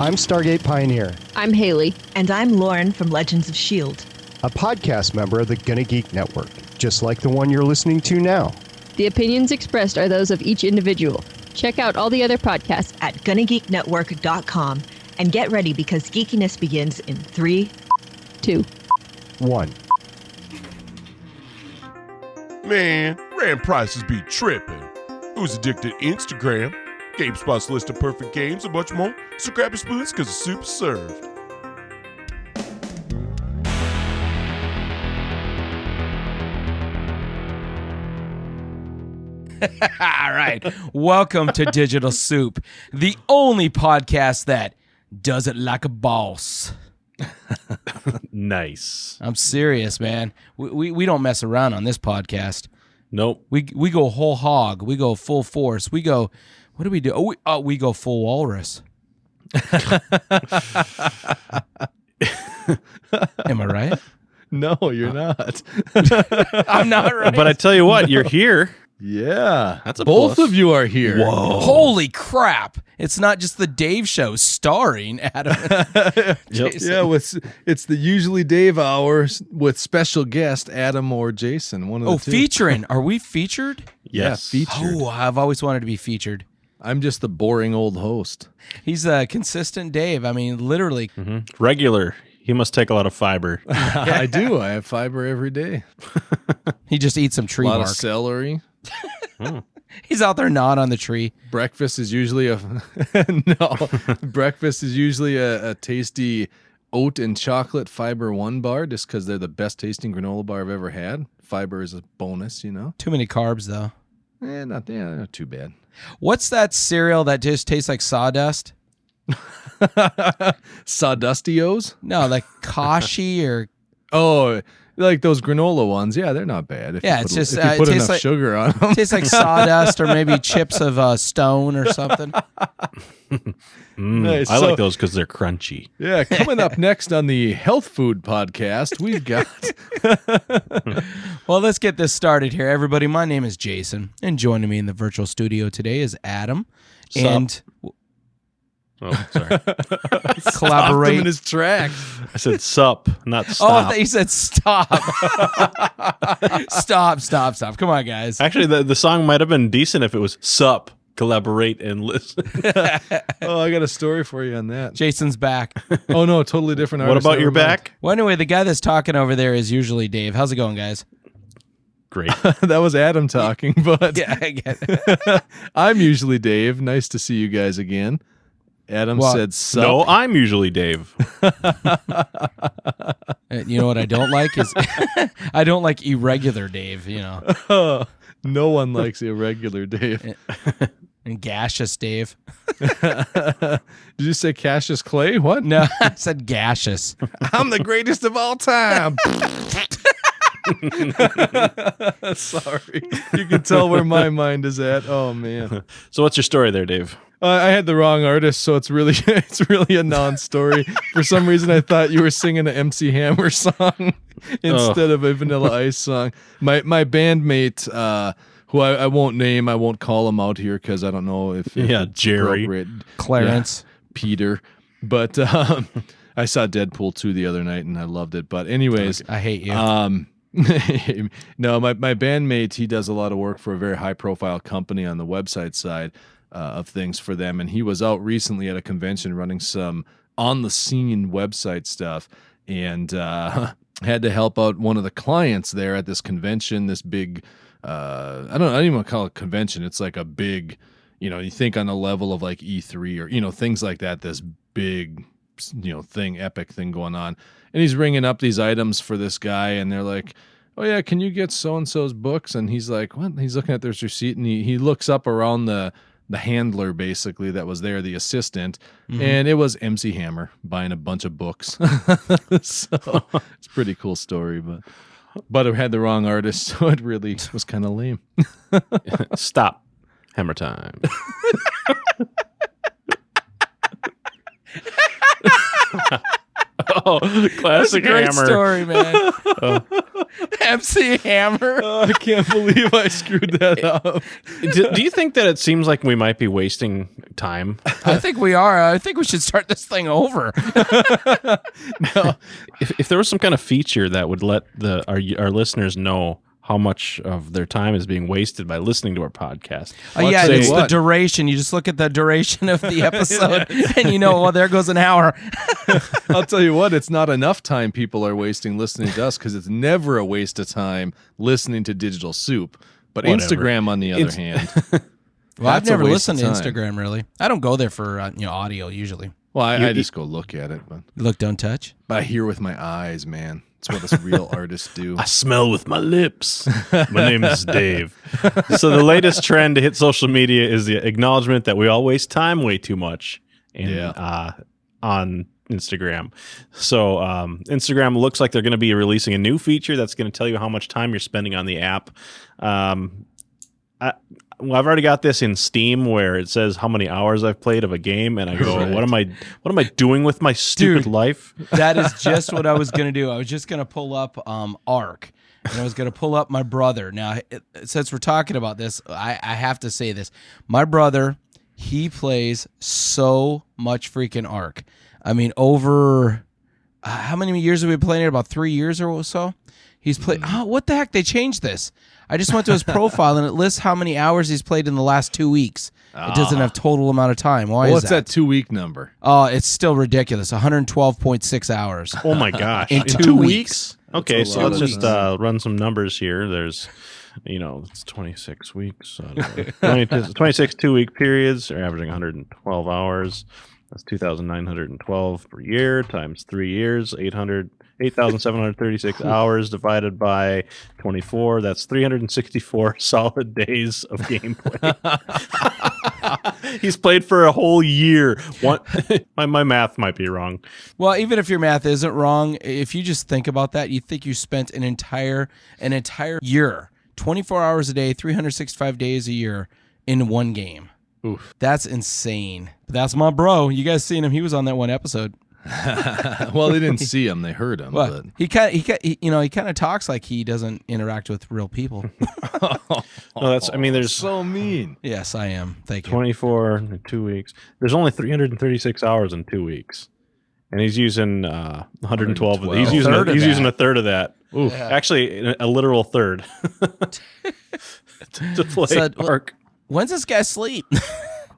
I'm Stargate Pioneer, I'm Haley. And I'm Lauren from Legends of S.H.I.E.L.D. a podcast member of the Gonna Geek Network, just like the one you're listening to now. The opinions expressed are those of each individual. Check out all the other podcasts. at GonnaGeekNetwork.com and get ready because geekiness begins in three, two, one. Man, RAM prices be tripping. Who's addicted to Instagram? GameSpot's list of perfect games and much more. So grab your spoons because the soup's served. All right. Welcome to Digital Soup, the only podcast that does it like a boss. Nice. I'm serious, man. We, we, we don't mess around on this podcast. Nope. We we go whole hog. We go full force. We go. What do we do? Oh, we, oh, we go full walrus. Am I right? No, you're not. I'm not right. But I tell you what, you're here. yeah. That's a Both plus. of you are here. Whoa. Holy crap! It's not just the Dave Show starring Adam. Jason. Yeah, with it's the usually Dave hour with special guest Adam or Jason. One of the Oh, two. featuring. Are we featured? Yes. Yeah, featured. Oh, I've always wanted to be featured. I'm just the boring old host. He's a consistent Dave. I mean, literally. Mhm. Regular. He must take a lot of fiber. I do. I have fiber every day. He just eats some tree A tree lot bark. of celery. He's out there gnawing on the tree. Breakfast is usually a no. Breakfast is usually a, a tasty oat and chocolate fiber one bar, just because they're the best tasting granola bar I've ever had. Fiber is a bonus, you know. Too many carbs, though. Eh, not yeah, not too bad. What's that cereal that just tastes like sawdust? Sawdustios. No, like Kashi or Oh, like those granola ones. Yeah, they're not bad. If Yeah, you it's put, just, if you uh, put tastes enough like- sugar on them. tastes like sawdust or maybe chips of uh, stone or something. Mm, Nice. I So- like those because they're crunchy. yeah, coming up next on the health food podcast, we've got Well, let's get this started here, everybody. My name is Jason, and joining me in the virtual studio today is Adam. Sup? And Oh, sorry. stopped him in collaborate. his tracks. I said sup, not Oh, I stop. thought you said stop. stop, stop, stop. Come on, guys. Actually, the, the song might have been decent if it was sup, collaborate, and listen. Oh, I got a story for you on that. Jason's back. Oh no, totally different. what artist, about never your mind. back? Well, anyway, the guy that's talking over there is usually Dave. How's it going, guys? Great. that was Adam talking, but Yeah, I get it. I'm usually Dave. Nice to see you guys again. Adam Well, said sup. no, I'm usually Dave. Uh, You know what I don't like is I don't like irregular Dave. You know, no one likes irregular Dave. and gaseous Dave. Did you say Cassius Clay? What? No, I said gaseous. I'm the greatest of all time. Sorry. You can tell where my mind is at. Oh man. So, what's your story there, Dave? Uh, I had the wrong artist, so it's really it's really a non-story. For some reason, I thought you were singing an MC Hammer song instead of a Vanilla Ice song. My my bandmate, uh, who I, I won't name, I won't call him out here because I don't know if, if Yeah, it's Jerry. appropriate. Clarence. Peter, but um, I saw Deadpool 2 the other night and I loved it. But anyways, I hate you. um, no, my my bandmate he does a lot of work for a very high profile company on the website side uh, of things for them, and he was out recently at a convention running some on the scene website stuff, and uh, had to help out one of the clients there at this convention. This big, uh, I don't I don't even want to call it convention. It's like a big, you know, you think on the level of like E3 or you know things like that. This big you know thing epic thing going on and he's ringing up these items for this guy and they're like oh yeah can you get so and so's books and he's like what he's looking at this receipt and he, he looks up around the the handler basically that was there the assistant mm-hmm. and it was mc hammer buying a bunch of books so it's a pretty cool story but but it had the wrong artist so it really was kind of lame Stop. Hammer time. oh, That's a classic great hammer. story, man. Oh. MC Hammer. Oh, i can't believe i screwed that up do, do you think that it seems like we might be wasting time. I think we are. I think we should start this thing over. if, if there was some kind of feature that would let the our our listeners know how much of their time is being wasted by listening to our podcast. Uh, yeah, say it's the duration. You just look at the duration of the episode, and you know, well, there goes an hour. I'll tell you what, it's not enough time people are wasting listening to us because it's never a waste of time listening to Digital Soup. But Whatever. Instagram, on the other It's- hand, Well, I've never listened to. Instagram really. I don't go there for uh, you know audio usually. well, I, You- I just go look at it, but, Look, don't touch. but I hear with my eyes, man. It's what us real artists do. I smell with my lips. My name is Dave. so the latest trend to hit social media is the acknowledgement that we all waste time way too much in, Yeah. uh, on Instagram. So um, Instagram looks like they're going to be releasing a new feature that's going to tell you how much time you're spending on the app. Um, I, well, I've already got this in Steam where it says how many hours I've played of a game, and I go, Right. "What am I? What am I doing with my stupid Dude. life?" That is just what I was gonna do. I was just gonna pull up um Ark, and I was gonna pull up my brother. Now, it, since we're talking about this, I, I have to say this. My brother, he plays so much freaking Ark. I mean, over uh, how many years have we been playing it? About three years or so. He's played. Oh, mm. what the heck? They changed this. I just went to his profile and it lists how many hours he's played in the last two weeks. It doesn't ah. have total amount of time. Why What's is that two week number? Oh, it's still ridiculous. 112.6 hours. Oh my gosh! In two weeks? Okay, so let's just uh, run some numbers here. There's, you know, it's 26 weeks. I don't know. 20, 26 two week periods They're averaging 112 hours. That's 2,912 per year times three years, 800. 8,736 hours divided by 24. That's 364 solid days of gameplay. He's played for a whole year. One, my, my math might be wrong. Well, even if your math isn't wrong, if you just think about that, you think you spent an entire an entire year, 24 hours a day, 365 days a year in one game. Oof. That's insane. But that's my bro. You guys seen him? He was on that one episode. well, they didn't see him; they heard him. Well, he kind of he, ki- you know he kind of talks like he doesn't interact with real people. But No, that's- I mean, there's- so mean. yes, I am. Thank you. 24 in two weeks. There's only 336 hours in two weeks. And he's using uh, 112. Of, he's using Third a, he's that. using a third of that. Oof. Yeah. Actually, a, a literal third to, to play So, Ark. When's this guy sleep?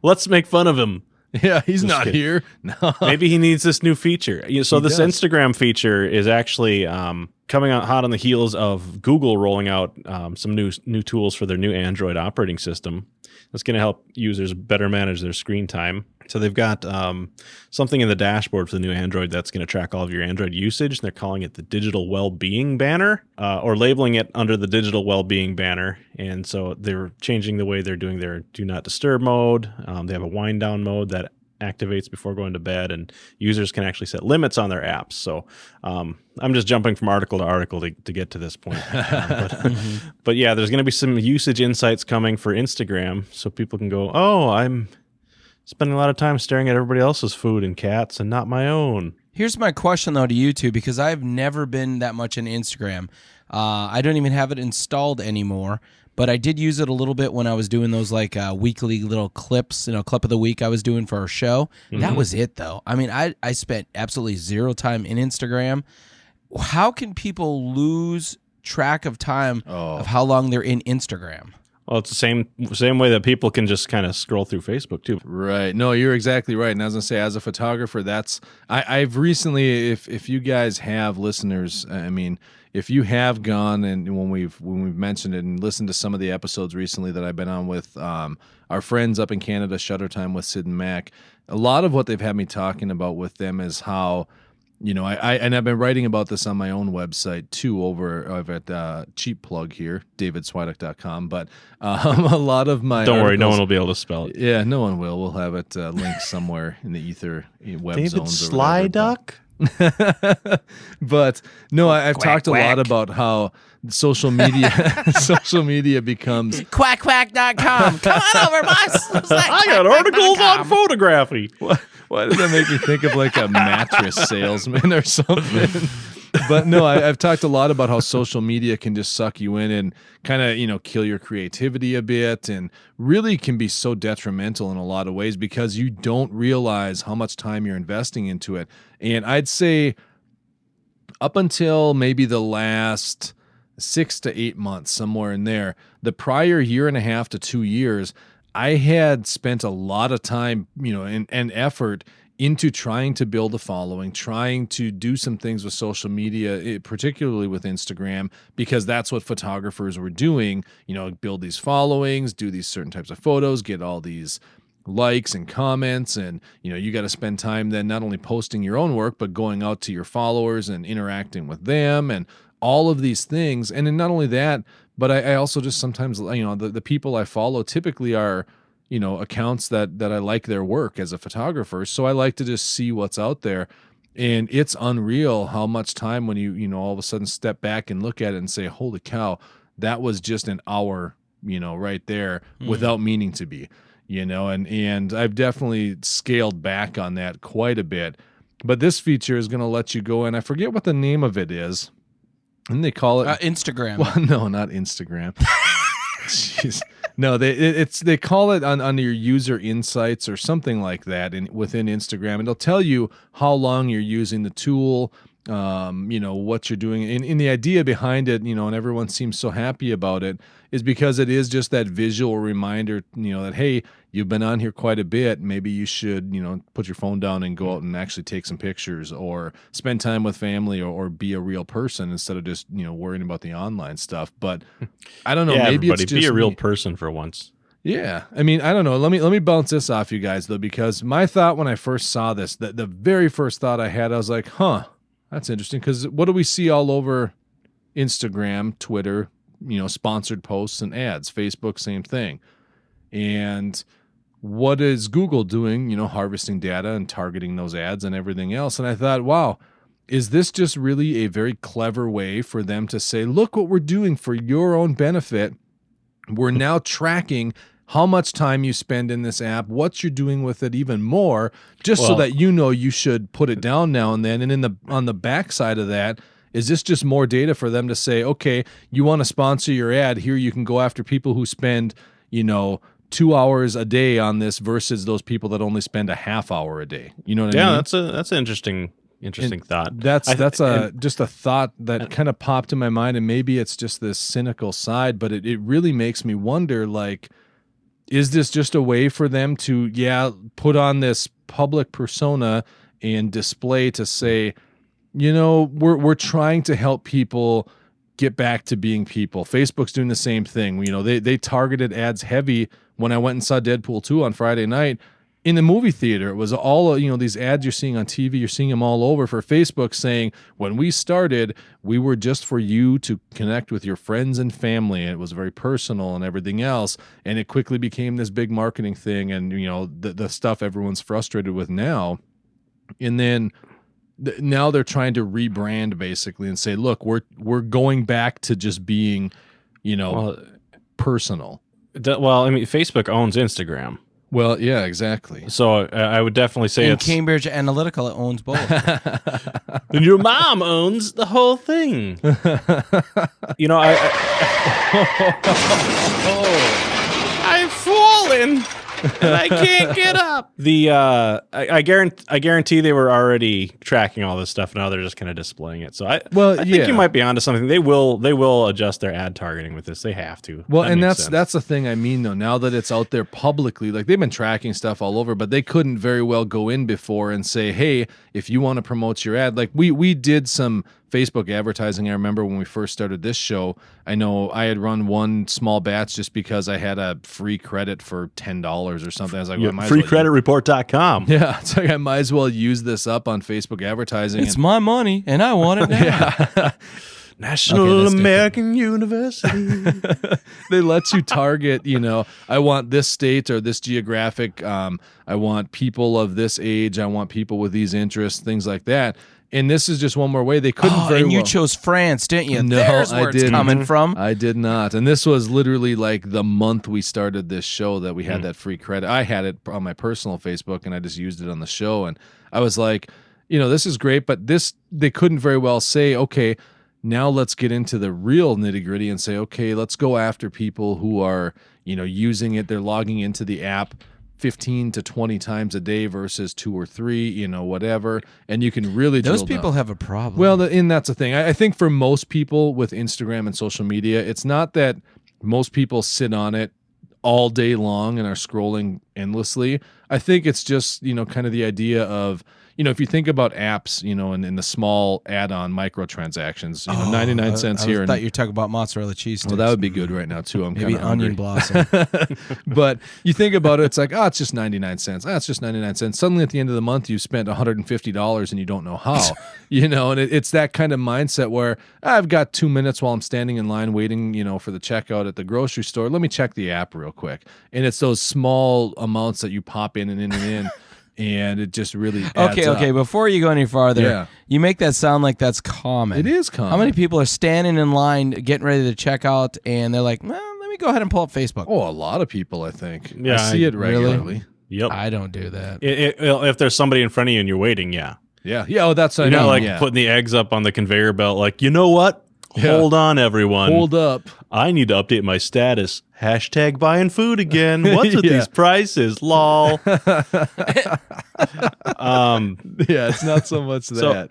Let's make fun of him. Yeah, he's Just not kidding. here. No. Maybe he needs this new feature. So He this does. Instagram feature is actually um, coming out hot on the heels of Google rolling out um, some new new tools for their new Android operating system. That's going to help users better manage their screen time. So they've got um, something in the dashboard for the new Android that's going to track all of your Android usage. And they're calling it the Digital Well-being banner, uh, or labeling it under the Digital Well-being banner. And so they're changing the way they're doing their Do Not Disturb mode. Um, they have a wind down mode that activates before going to bed, and users can actually set limits on their apps. So um, I'm just jumping from article to article to, to get to this point. Um, but, but yeah, there's going to be some usage insights coming for Instagram, so people can go, "Oh, I'm spending a lot of time staring at everybody else's food and cats, and not my own." Here's my question though to you two because I've never been that much in Instagram. Uh, I don't even have it installed anymore, but I did use it a little bit when I was doing those like uh, weekly little clips, you know, clip of the week I was doing for our show. That was it though. I mean, I I spent absolutely zero time in Instagram. How can people lose track of time Oh. of how long they're in Instagram? Well, it's the same same way that people can just kind of scroll through Facebook too. Right. No, you're exactly right. And as I say, as a photographer, that's I, I've recently, if if you guys have listeners, I mean, if you have gone and when we've when we've mentioned it and listened to some of the episodes recently that I've been on with um, our friends up in Canada, Shutter Time with Sid and Mac, a lot of what they've had me talking about with them is how you know, I, I and I've been writing about this on my own website too over, over at uh, cheap plug here, davidswiduck.com. But um, a lot of my Don't worry, no one will be able to spell it. yeah, no one will. We'll have it uh, linked somewhere in the ether uh, web David zones. or whatever, Slyduck. but- but no, I, I've talked a lot about how social media, social media becomes Quackquack.com. Come on over, boss. I got articles on photography. Why does that make me think of like a mattress salesman or something? but no, I, I've talked a lot about how social media can just suck you in and kind of you know kill your creativity a bit, and really can be so detrimental in a lot of ways because you don't realize how much time you're investing into it. And I'd say up until maybe the last six to eight months, somewhere in there, the prior year and a half to two years, I had spent a lot of time, you know, and, and effort into trying to build a following, trying to do some things with social media, eh, particularly with Instagram, because that's what photographers were doing. You know, build these followings, do these certain types of photos, get all these likes and comments and you know you got to spend time then not only posting your own work but going out to your followers and interacting with them and all of these things. And then not only that but I, I also just sometimes you know the, the people i follow typically are you know accounts that that i like their work as a photographer. So i like to just see what's out there. And it's unreal how much time when you you know all of a sudden step back and look at it and say holy cow that was just an hour you know right there hmm. without meaning to be you know? And and i've definitely scaled back on that quite a bit. But this feature is going to let you go and i forget what the name of it is and they call it Uh, Instagram. well, no, not Instagram. Jeez. No, they it, it's they call it on on your user insights or something like that in within Instagram, and it'll tell you how long you're using the tool. Um, you know what you're doing, and, and the idea behind it, you know, and everyone seems so happy about it, is because it is just that visual reminder, you know, that hey, you've been on here quite a bit. Maybe you should, you know, put your phone down and go out and actually take some pictures, or spend time with family, or, or be a real person instead of just you know worrying about the online stuff. But I don't know. yeah, maybe everybody, it's just be a real me. person for once. Yeah, I mean, I don't know. Let me let me bounce this off you guys though, because my thought when I first saw this, the the very first thought I had, I was like, "Huh, that's interesting." Because what do we see all over Instagram, Twitter, you know, sponsored posts and ads, Facebook, same thing, and what is Google doing? You know, harvesting data and targeting those ads and everything else. And I thought, wow, is this just really a very clever way for them to say, look what we're doing for your own benefit? We're now tracking how much time you spend in this app, what you're doing with it even more, just so that you know you should put it down now and then. And in the on the backside of that, is this just more data for them to say, okay, you want to sponsor your ad? Here you can go after people who spend, you know, two hours a day on this versus those people that only spend a half hour a day. You know what I mean? Yeah, that's a that's an interesting interesting thought. That's I- that's a and- just a thought that kind of popped in my mind, and maybe it's just this cynical side, but it, it really makes me wonder like, is this just a way for them to, yeah, put on this public persona and display to say, you know, we're we're trying to help people get back to being people. Facebook's doing the same thing. You know, they they targeted ads heavy when I went and saw Deadpool 2 on Friday night in the movie theater. It was all, you know, these ads you're seeing on TV, you're seeing them all over for Facebook saying, when we started, we were just for you to connect with your friends and family. And it was very personal and everything else. And it quickly became this big marketing thing and, you know, the, the stuff everyone's frustrated with now. And then th- now they're trying to rebrand basically and say, look, we're we're going back to just being, you know, well, personal. well, I mean, Facebook owns Instagram, Well, yeah, exactly. so uh, I would definitely say and it's. Cambridge Analytica owns both. and your mom owns the whole thing. you know, I, I I've fallen and I can't get up. The uh, I, I guarantee I guarantee they were already tracking all this stuff. Now they're just kind of displaying it. So I Well, I think yeah. you might be onto something. They will they will adjust their ad targeting with this. They have to. Well, That and that's sense. that's the thing I mean though. Now that it's out there publicly, like they've been tracking stuff all over, but they couldn't very well go in before and say, "Hey, if you want to promote your ad, like we we did some Facebook advertising. I remember when we first started this show. I know I had run one small batch just because I had a free credit for ten dollars or something. I was like, well, I might well Yeah, it's like I might as well use this up on Facebook advertising. it's and- my money, and I want it now. yeah. National Okay, that's good. American University. they let you target you know i want this state or this geographic um, i want people of this age i want people with these interests things like that and this is just one more way they couldn't Oh, very and you well chose France, didn't you? No, There's I where it's didn't. coming from. I did not. And this was literally like the month we started this show that we had Hmm. that free credit. I had it on my personal Facebook and I just used it on the show. And I was like, you know, this is great, but this they couldn't very well say, okay, now let's get into the real nitty gritty and say, okay, let's go after people who are, you know, using it. They're logging into the app 15 to 20 times a day versus two or three, you know, whatever. And you can really Those people down. have a problem. Well, and that's the thing. I, I think for most people with Instagram and social media, it's not that most people sit on it all day long and are scrolling endlessly. I think it's just, you know, kind of the idea of, you know, if you think about apps, you know, and, and the small add-on microtransactions, you know, 99 cents I, here. I thought and, you were talking about mozzarella cheese. well, that would be good right now too. I'm maybe onion hungry. blossom. but you think about it, it's like, oh, it's just 99 cents. Ah, it's just 99 cents. Suddenly at the end of the month, you've spent $150 and you don't know how, you know, and it, it's that kind of mindset where "Ah, I've got two minutes while I'm standing in line waiting, you know, for the checkout at the grocery store. Let me check the app real quick. And it's those small amounts that you pop in and in and in. And it just really adds okay, okay. up. Before you go any farther, Yeah. you make that sound like that's common. It is common. How many people are standing in line, getting ready to check out, and they're like, well, let me go ahead and pull up Facebook. Oh, a lot of people, I think. Yeah, I see I- it Really? regularly. Yep. I don't do that. I- I- if there's somebody in front of you and you're waiting, yeah. Yeah. Yeah. Oh, that's what You're I not mean. like yeah. putting the eggs up on the conveyor belt, like, you know what? Yeah. Hold on, everyone. Hold up. I need to update my status. Hashtag buying food again. What's with Yeah. these prices? Lol. um, Yeah. It's not so much So- that.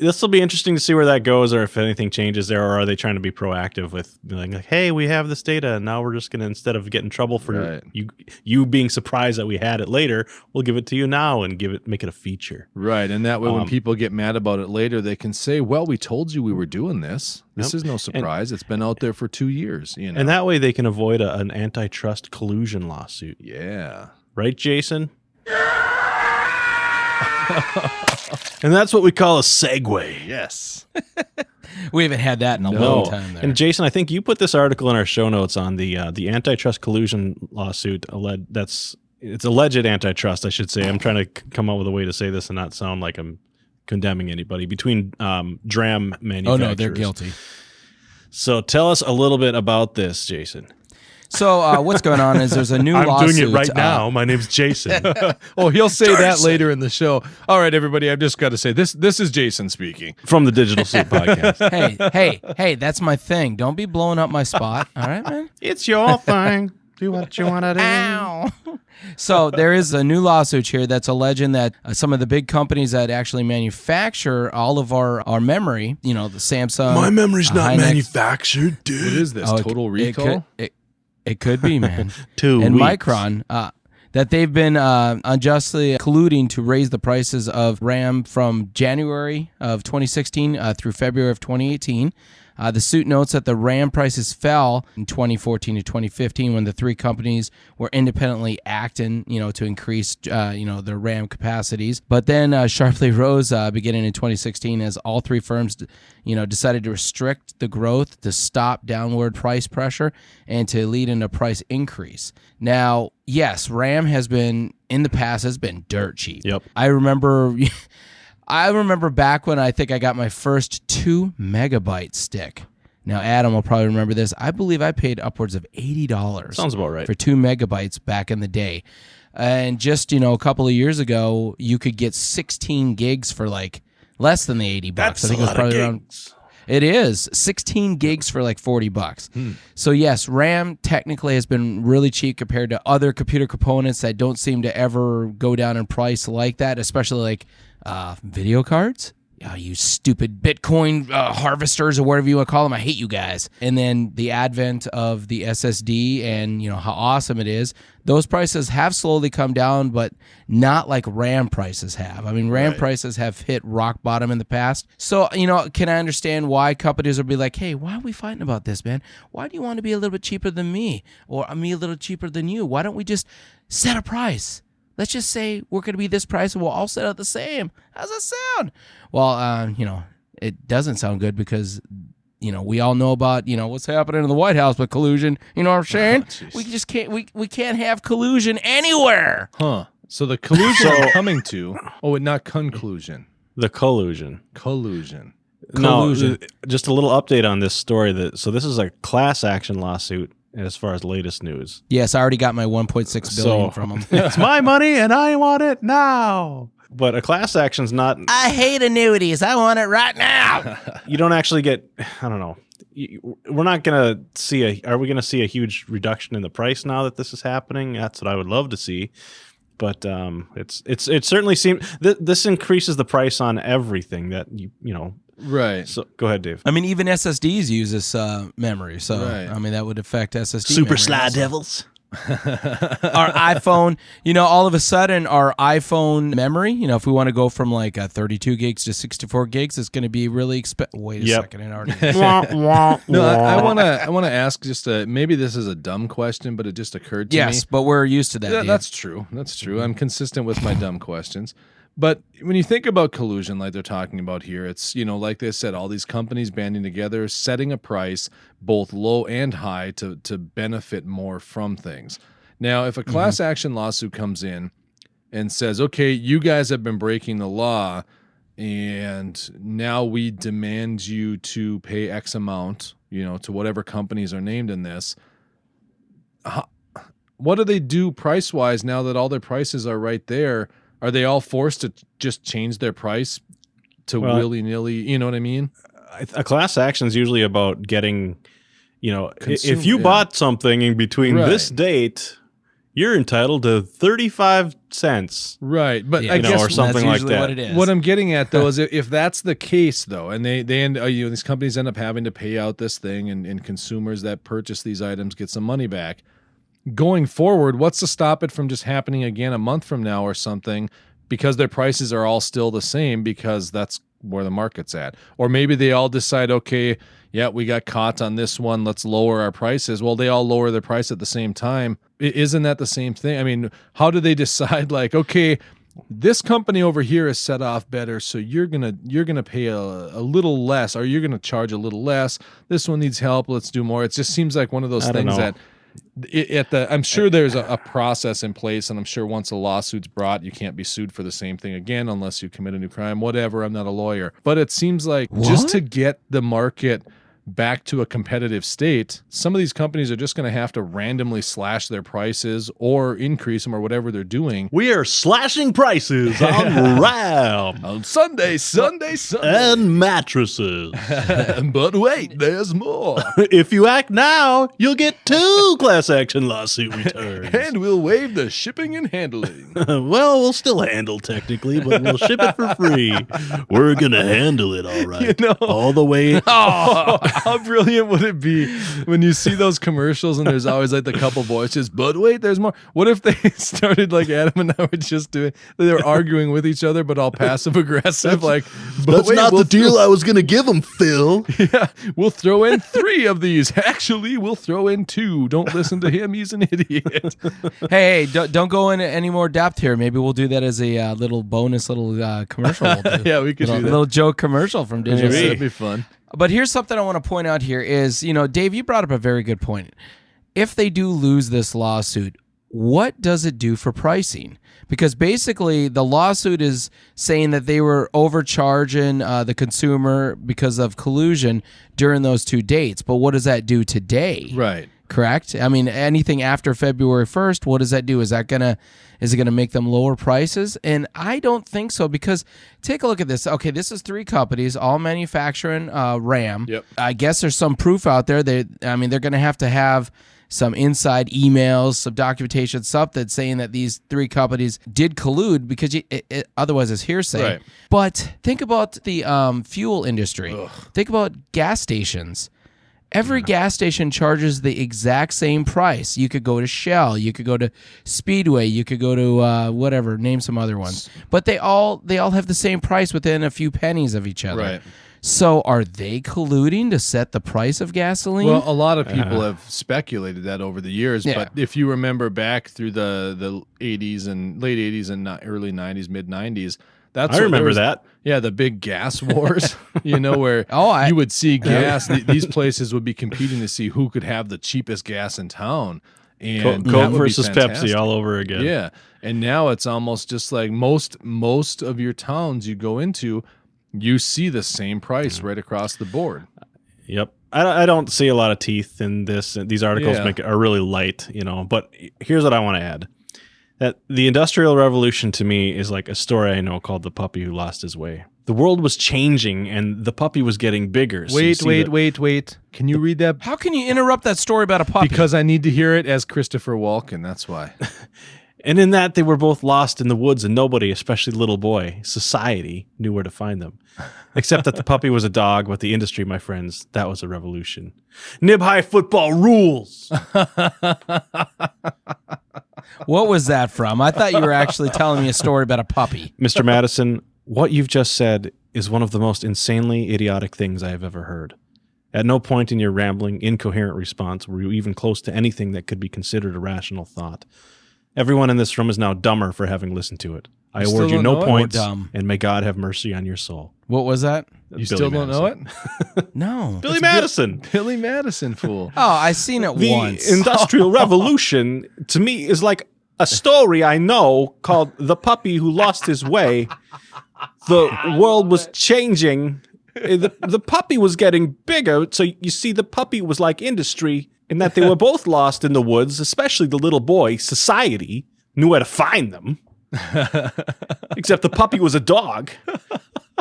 this will be interesting to see where that goes, or if anything changes there, or are they trying to be proactive with being like, "Hey, we have this data, and now we're just going to instead of getting in trouble for Right. you, you being surprised that we had it later, we'll give it to you now and give it, make it a feature." Right. And that way, when Um, people get mad about it later, they can say, well, we told you we were doing this. This Yep. is no surprise. it's been out there for two years. You know? And that way, they can avoid a, an antitrust collusion lawsuit, yeah. right, Jason? and that's what we call a segue. Yes. We haven't had that in a No. long time. There. And Jason, I think you put this article in our show notes on the uh, the antitrust collusion lawsuit. Alleged that's it's alleged antitrust, I should say. I'm trying to c- come up with a way to say this and not sound like I'm condemning anybody between um, Dram oh manufacturers. no, they're guilty. So tell us a little bit about this, Jason. So uh, what's going on is there's a new I'm lawsuit. doing it right uh, now. My name's Jason. Oh, he'll say that later in the show. All right, everybody. I've just got to say this. This is Jason speaking. from the Digital Soup Podcast. hey, hey, hey, that's my thing. Don't be blowing up my spot. All right, man. it's your thing. Do what you want to do. Ow. so there is a new lawsuit here that's alleging that uh, some of the big companies that actually manufacture all of our, our memory, you know, the Samsung. My memory's uh, not Hynix- manufactured, dude. is this? Oh, Total could- it recall? could- It, it could be, man. Two and weeks. Micron, uh, that they've been uh, unjustly colluding to raise the prices of RAM from January of 2016 uh, through February of 2018. Uh, the suit notes that the RAM prices fell in 2014 to 2015 when the three companies were independently acting, you know, to increase, uh, you know, their RAM capacities. But then uh, sharply rose uh, beginning in 2016 as all three firms, you know, decided to restrict the growth to stop downward price pressure and to lead in a price increase. Now, yes, RAM has been in the past has been dirt cheap. Yep. I remember I remember back when I think I got my first 2 megabyte stick. Now Adam will probably remember this. I believe I paid upwards of $80 Sounds about right. for 2 megabytes back in the day. And just, you know, a couple of years ago, you could get 16 gigs for like less than the 80 bucks. That's I think a it was lot of probably around it is 16 gigs for like 40 bucks. Hmm. So yes, RAM technically has been really cheap compared to other computer components that don't seem to ever go down in price like that, especially like uh, video cards. Yeah, you stupid Bitcoin uh, harvesters or whatever you want to call them. I hate you guys. And then the advent of the SSD and you know how awesome it is. Those prices have slowly come down, but not like RAM prices have. I mean, RAM prices have hit rock bottom in the past. So you know, can I understand why companies will be like, "Hey, why are we fighting about this, man? Why do you want to be a little bit cheaper than me, or me a little cheaper than you? Why don't we just set a price?" Let's just say we're going to be this price and we'll all set out the same. How's that sound? Well, um, you know, it doesn't sound good because, you know, we all know about, you know, what's happening in the White House with collusion. You know what I'm saying? we just can't, we, we can't have collusion anywhere. Huh. So the collusion I'm coming to. Oh, and not conclusion. The collusion. Collusion. Collusion. No, uh, just a little update on this story. That so this is a class action lawsuit as far as latest news. Yes, I already got my 1.6 billion So- from them. it's my money and I want it now. but a class action's not. I hate annuities. I want it right now. You don't actually get. I don't know. We're not gonna see a. Are we gonna see a huge reduction in the price now that this is happening? That's what I would love to see. But um, it's it's it certainly seems th- this increases the price on everything that you you know. Right. So go ahead, Dave. I mean, even SSDs use this uh, memory, so Right. I mean that would affect SSD. memory also. Devils. our iPhone, you know, all of a sudden our iPhone memory, you know, if we want to go from like uh, 32 gigs to 64 gigs, it's going to be really expensive. Wait a Yep. second, it already. No, I, I want to. I want to ask just a maybe this is a dumb question, but it just occurred to me. yes, but we're used to that. Yeah, that's true. That's true. I'm consistent with my dumb questions. But when you think about collusion, like they're talking about here, it's, you know, like they said, all these companies banding together, setting a price, both low and high, to, to benefit more from things. Now, if a class mm-hmm. action lawsuit comes in and says, okay, you guys have been breaking the law, and now we demand you to pay X amount, you know, to whatever companies are named in this, what do they do price wise now that all their prices are right there? Are they all forced to just change their price to Well- willy nilly? You know what I mean? a class action is usually about getting, you know, i- Consume- if you yeah. bought something in between this date, you're entitled to 35 cents. Right. But Yeah, I you know, guess or That's something like usually that. What it is. what I'm getting at though is if- if that's the case though, and they they end uh, you know these companies end up having to pay out this thing, and, and consumers that purchase these items get some money back. Going forward, what's to stop it from just happening again a month from now or something? Because their prices are all still the same because that's where the market's at. Or maybe they all decide, okay, yeah, we got caught on this one. Let's lower our prices. Well, they all lower their price at the same time. Isn't that the same thing? I mean, how do they decide like, okay, this company over here is set off better, so you're gonna you're gonna pay a, a little less, or you're gonna charge a little less. This one needs help. Let's do more. It just seems like one of those things know. that at the I'm sure there's a, a process in place, and I'm sure once a lawsuit's brought, you can't be sued for the same thing again unless you commit a new crime. Whatever. I'm not a lawyer, but it seems like just to get the market back to a competitive state, some of these companies are just going to have to randomly slash their prices or increase them or whatever they're doing. We are slashing prices on RAM On Sunday, Sunday, Sunday. and mattresses. but wait, there's more. if you act now, you'll get two class action lawsuit returns. and we'll waive the shipping and handling. well, we'll still handle technically, but we'll ship it for free. We're gonna handle it all right, You know- all the way. Oh, how brilliant would it be when you see those commercials and there's always like the couple voices, but wait, there's more. What if they started like Adam and I were just doing, they were arguing with each other, but all passive aggressive, like, but wait, not we'll I was gonna give him, Phil. Yeah, we'll throw in three of these. Actually, we'll throw in two. Don't listen to him; he's an idiot. hey, hey, don't, don't go into any more depth here. Maybe we'll do that as a uh, little bonus, little uh, commercial. We'll yeah, we could little, do that. little joke commercial from Digital. Yes, City. that'd be fun. But here's something I want to point out here is, you know, Dave, you brought up a very good point. If they do lose this lawsuit, what does it do for pricing? Because basically, the lawsuit is saying that they were overcharging uh, the consumer because of collusion during those two dates. But what does that do today? Right. Correct. I mean, anything after February first, what does that do? Is that gonna is it gonna make them lower prices? And I don't think so because take a look at this. Okay, this is three companies, all manufacturing uh, RAM. Yep. I guess there's some proof out there. They, I mean, they're gonna have to have some inside emails, some documentation, something saying that these three companies did collude because you, it, it, otherwise it's hearsay. Right. But think about the um, fuel industry. Think about gas stations. Every gas station charges the exact same price. You could go to Shell, you could go to Speedway, you could go to uh, whatever, name some other ones. But they all they all have the same price within a few pennies of each other. Right. So are they colluding to set the price of gasoline? Well, a lot of people have speculated that over the years, Yeah. but if you remember back through the the 80s and late 80s and ni- early 90s, mid 90s, that's I remember was- that. Yeah, the big gas wars, you know, where Oh, I- you would see gas. th- these places would be competing to see who could have the cheapest gas in town. And Co- Coke versus. Pepsi all over again. Yeah. And now it's almost just like most most of your towns you go into, you see the same price right across the board. Yep. I, don't- I don't see a lot of teeth in this. These articles Yeah. make are really light, you know. But here's what I want to add: that the Industrial Revolution to me is like a story I know called The Puppy Who Lost His Way. The world was changing and the puppy was getting bigger. so Wait, wait, that- wait, wait. Can you read that? How can you interrupt that story about a puppy? Because I need to hear it as Christopher Walken. That's why. And in that, they were both lost in the woods, and nobody, especially little boy, society, knew where to find them. Except that the puppy was a dog, but the industry, my friends, that was a revolution. Knibb high football rules. what was that from? I thought you were actually telling me a story about a puppy. Mr. Madison, what you've just said is one of the most insanely idiotic things I have ever heard. At no point in your rambling, incoherent response were you even close to anything that could be considered a rational thought. Everyone in this room is now dumber for having listened to it. I award you no points, dumb. and may God have mercy on your soul. What was that? You Billy still don't know it? No. Billy It's Bill- Madison. Billy Madison, fool. Oh, I seen it the once. Industrial Revolution to me is like a story I know called The Puppy Who Lost His Way. The world was changing. Uh, The, the puppy was getting bigger. So you see, the puppy was like industry in that they were both lost in the woods, especially the little boy. Society knew where to find them. Except the puppy was a dog.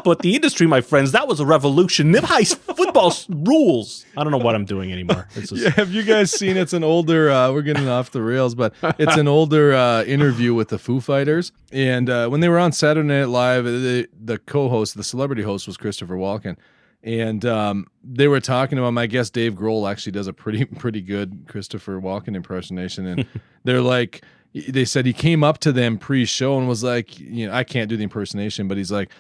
But the industry, my friends, that was a revolution. Knibb high football rules. I don't know what I'm doing anymore. Is Yeah, have you guys seen? It's an older. Uh, we're getting off the rails, but it's an older uh, interview with the Foo Fighters. And uh, when they were on Saturday Night Live, the, the co-host, the celebrity host, was Christopher Walken, and um, they were talking about. My guest Dave Grohl actually does a pretty pretty good Christopher Walken impersonation, and they're like. They said he came up to them pre-show and was like, you know, I can't do the impersonation, but he's like,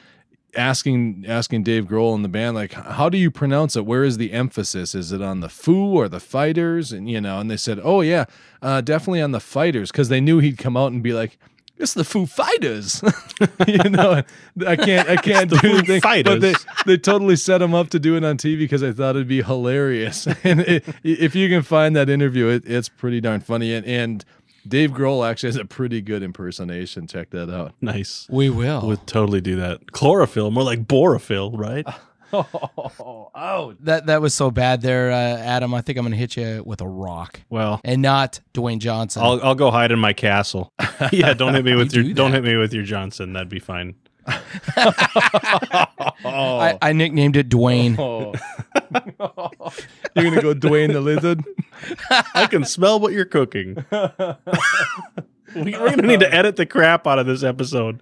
asking asking Dave Grohl and the band like how do you pronounce it where is the emphasis is it on the foo or the fighters and you know and they said oh yeah uh, definitely on the fighters because they knew he'd come out and be like it's the Foo Fighters, you know. I can't, I can't do Foo anything. But they, they totally set him up to do it on TV because I thought it'd be hilarious. And it, if you can find that interview, it, it's pretty darn funny. And, and Dave Grohl actually has a pretty good impersonation. Check that out. nice. we will. We'll totally do that. Chlorophyll, more like borophyll, right? Oh, oh, that that was so bad there, uh, Adam. I think I'm gonna hit you with a rock, Well, and not Dwayne Johnson. I'll I'll go hide in my castle. yeah, don't hit me with You your do don't hit me with your Johnson. That'd be fine. I, I nicknamed it Dwayne. Oh. You're gonna go Dwayne the Lizard. I can smell what you're cooking. We- We're gonna need to edit the crap out of this episode.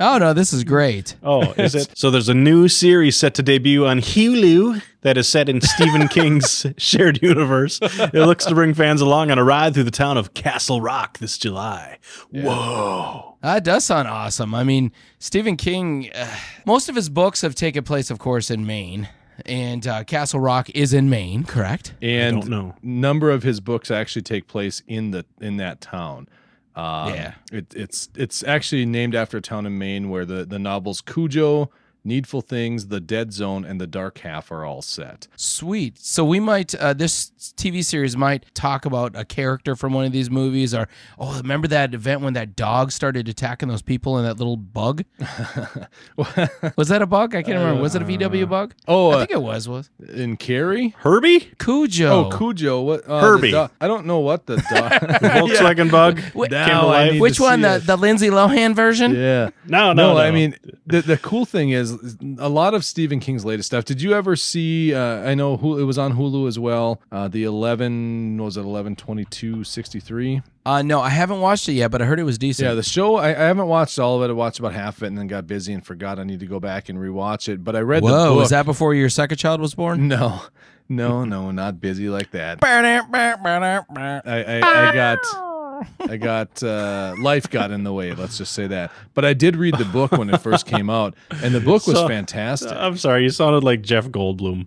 Oh no, this is great. Oh, is it? So there's a new series set to debut on Hulu that is set in Stephen King's shared universe. It looks to bring fans along on a ride through the town of Castle Rock this July. Whoa. That does sound awesome. I mean, Stephen King, uh, most of his books have taken place, of course, in Maine, and uh, Castle Rock is in Maine, correct? And don't know. number of his books actually take place in the in that town. Um, Yeah. it, it's it's actually named after a town in Maine where the the novels Cujo, Needful Things, The Dead Zone, and The Dark Half are all set. Sweet. So we might, uh, this TV series might talk about a character from one of these movies, or oh, remember that event when that dog started attacking those people and that little bug? Was that a bug? I can't remember. Was it a VW bug? Oh, I uh, think it was. Was in Carrie. Herbie? Cujo? Oh, Cujo. What? Uh, Herbie. dog- I don't know what the dog. Volkswagen bug? Wait, Came to Now I life? need Which one? The it. the Lindsay Lohan version? yeah. No, no, No, no. I mean the the cool thing is a lot of Stephen King's latest stuff. Did you ever see? Uh, I know Hulu, it was on Hulu as well. Uh, the eleven was it eleven twenty two sixty three. Uh, no, I haven't watched it yet, but I heard it was decent. Yeah, the show. I, I haven't watched all of it. I watched about half of it and then got busy and forgot I need to go back and rewatch it. But I read the Whoa, was that before your second child was born? No, no, no, not busy like that. I, I, I got. I got uh, life got in the way. Let's just say that. But I did read the book when it first came out, and the book was So- fantastic. I'm sorry, you sounded like Jeff Goldblum.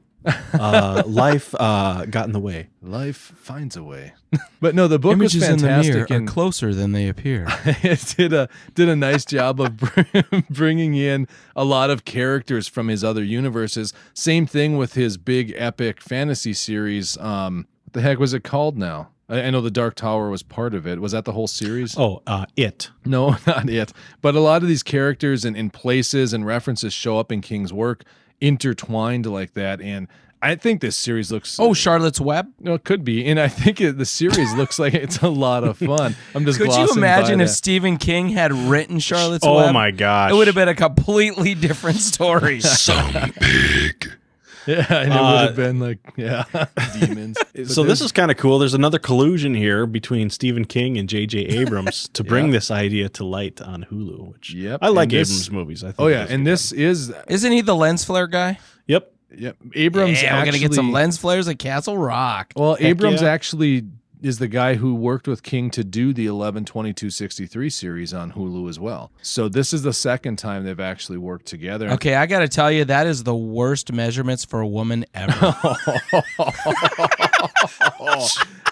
Uh, life uh, got in the way. Life finds a way. but no, the book Images was in the fantastic mirror are and closer than they appear. it did a did a nice job of bringing in a lot of characters from his other universes. Same thing with his big epic fantasy series. Um, what the heck was it called now? I, I know the Dark Tower was part of it. Was that the whole series? Oh, uh, it. No, not it. But a lot of these characters and, and places and references show up in King's work intertwined like that. And I think this series looks. Oh, Charlotte's Web. no, it could be, and I think it, the series looks like it's a lot of fun. I'm just. Could you imagine by if that. Stephen King had written Charlotte's Oh Web? my gosh. It would have been a completely different story. Yeah, and it Uh, would have been like yeah, demons. So this is kind of cool. There's another collusion here between Stephen King and J.J. Abrams to bring Yeah. this idea to light on Hulu. Which Yep, I like and this- Abrams movies. I think Oh yeah, and are this is Isn't he the lens flare guy? yep. yep. Abrams yeah, we're gonna get some lens flares at Castle Rock. Well, Abrams yeah. actually is the guy who worked with King to do the 11 22 63 series on Hulu as well. So this is the second time they've actually worked together. Okay, I got to tell you, that is the worst measurements for a woman ever.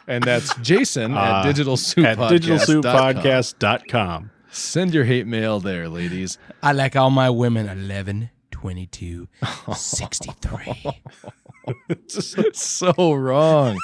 and that's Jason Uh, at Digital Soup At digitalsouppodcast.com. Send your hate mail there, ladies. I like all my women 11, 22, 63. so wrong.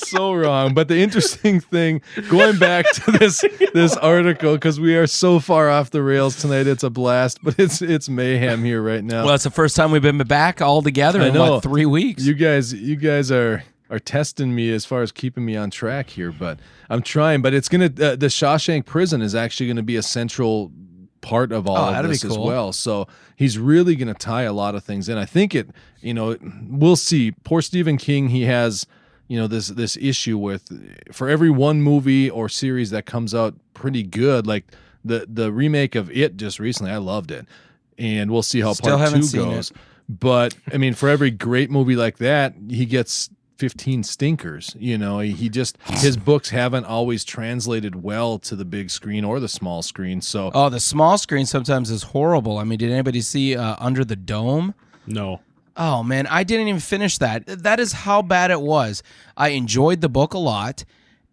So wrong. But the interesting thing, going back to this this article, because we are so far off the rails tonight, it's a blast. But it's it's mayhem here right now. Well, it's the first time we've been back all together I in know. what three weeks. You guys, you guys are are testing me as far as keeping me on track here, but I'm trying. But it's gonna uh, the Shawshank Prison is actually gonna be a central part of all Oh, of this as well. So he's really gonna tie a lot of things in. I think it. You know, we'll see. Poor Stephen King. He has. You know this this issue with for every one movie or series that comes out pretty good, like the the remake of It just recently, I loved it, and we'll see how Still part two seen goes. But I mean, for every great movie like that, he gets 15 stinkers. You know, he, he just his books haven't always translated well to the big screen or the small screen. So oh, the small screen sometimes is horrible. I mean, did anybody see uh, Under the Dome? No. Oh man, I didn't even finish that. That is how bad it was. I enjoyed the book a lot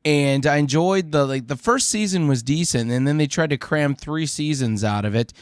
and I enjoyed the like the first season was decent and then they tried to cram 3 seasons out of it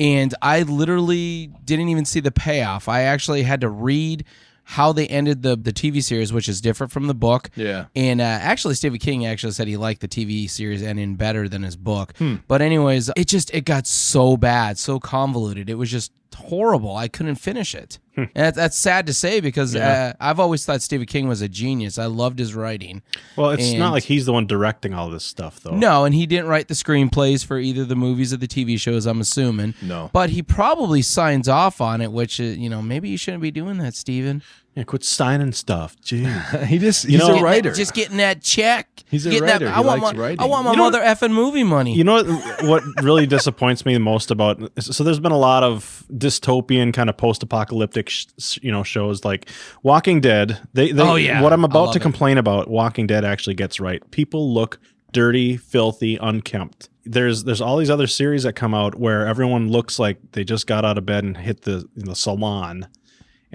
and I literally didn't even see the payoff. I actually had to read how they ended the the TV series which is different from the book. Yeah. And uh, actually Stephen King actually said he liked the TV series ending better than his book. Hmm. But anyways, it just it got so bad, so convoluted. It was just horrible. I couldn't finish it. Hmm. That, that's sad to say because uh, I've always thought Stephen King was a genius. I loved his writing. Well, it's And- not like he's the one directing all this stuff, though. No, and he didn't write the screenplays for either the movies or the TV shows, I'm assuming. No. But he probably signs off on it, which, uh, you know, maybe you shouldn't be doing that, Steven. Yeah, quit signing stuff. Jeez. he just he's know- a Getting that- writer. just getting that check. He's a Getting writer. That, He I, want likes my, writing. I want my You know mother effing movie money. You know what, what really disappoints me the most about so there's been a lot of dystopian kind of post-apocalyptic sh- you know shows like Walking Dead. They, they Oh, yeah. what I'm about to it. complain about Walking Dead actually gets right. People look dirty, filthy, unkempt. There's there's all these other series that come out where everyone looks like they just got out of bed and hit the the salon.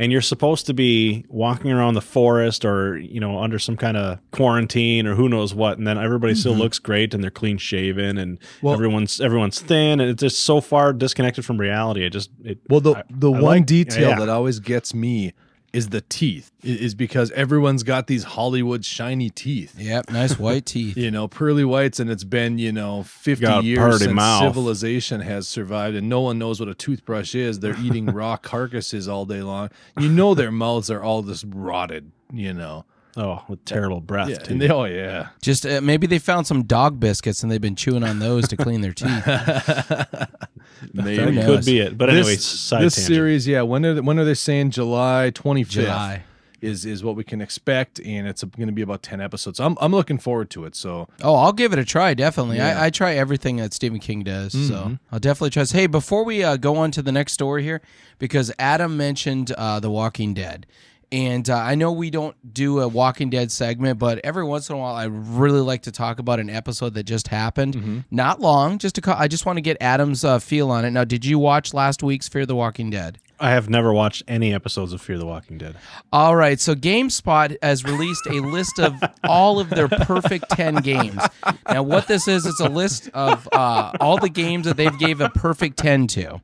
And you're supposed to be walking around the forest or, you know, under some kind of quarantine or who knows what, and then everybody still looks great and they're clean shaven and Mm-hmm. Well- everyone's everyone's thin and it's just so far disconnected from reality. It just it Well, the I- the I one like- detail yeah. that always gets me is the teeth. Is because everyone's got these Hollywood shiny teeth. Yep, nice white teeth. You know, pearly whites, and it's been you know fifty Got a years since mouth. civilization has survived, and no one knows what a toothbrush is. They're eating raw carcasses all day long. You know, their mouths are all just rotted. You know, oh with terrible breath yeah, too. and they, oh yeah. Just uh, maybe they found some dog biscuits and they've been chewing on those to clean their teeth. Maybe. That could be it. But this, anyway, side this series, yeah. When are they, when are they saying July twenty fifth? July. Is, is what we can expect, and it's going to be about ten episodes. I'm I'm looking forward to it. So Oh, I'll give it a try. Definitely, Yeah. I, I try everything that Stephen King does, so Mhm. I'll definitely try. Hey, before we uh, go on to the next story here, because Adam mentioned uh, The Walking Dead, and uh, I know we don't do a Walking Dead segment, but every once in a while, I really like to talk about an episode that just happened. Mm-hmm. Not long, just to. Co- I just want to get Adam's uh, feel on it. Now, did you watch last week's Fear the Walking Dead? I have never watched any episodes of Fear the Walking Dead. All right, so GameSpot has released a list of all of their perfect 10 games. Now, what this is, it's a list of uh, all the games that they've gave a perfect 10 to.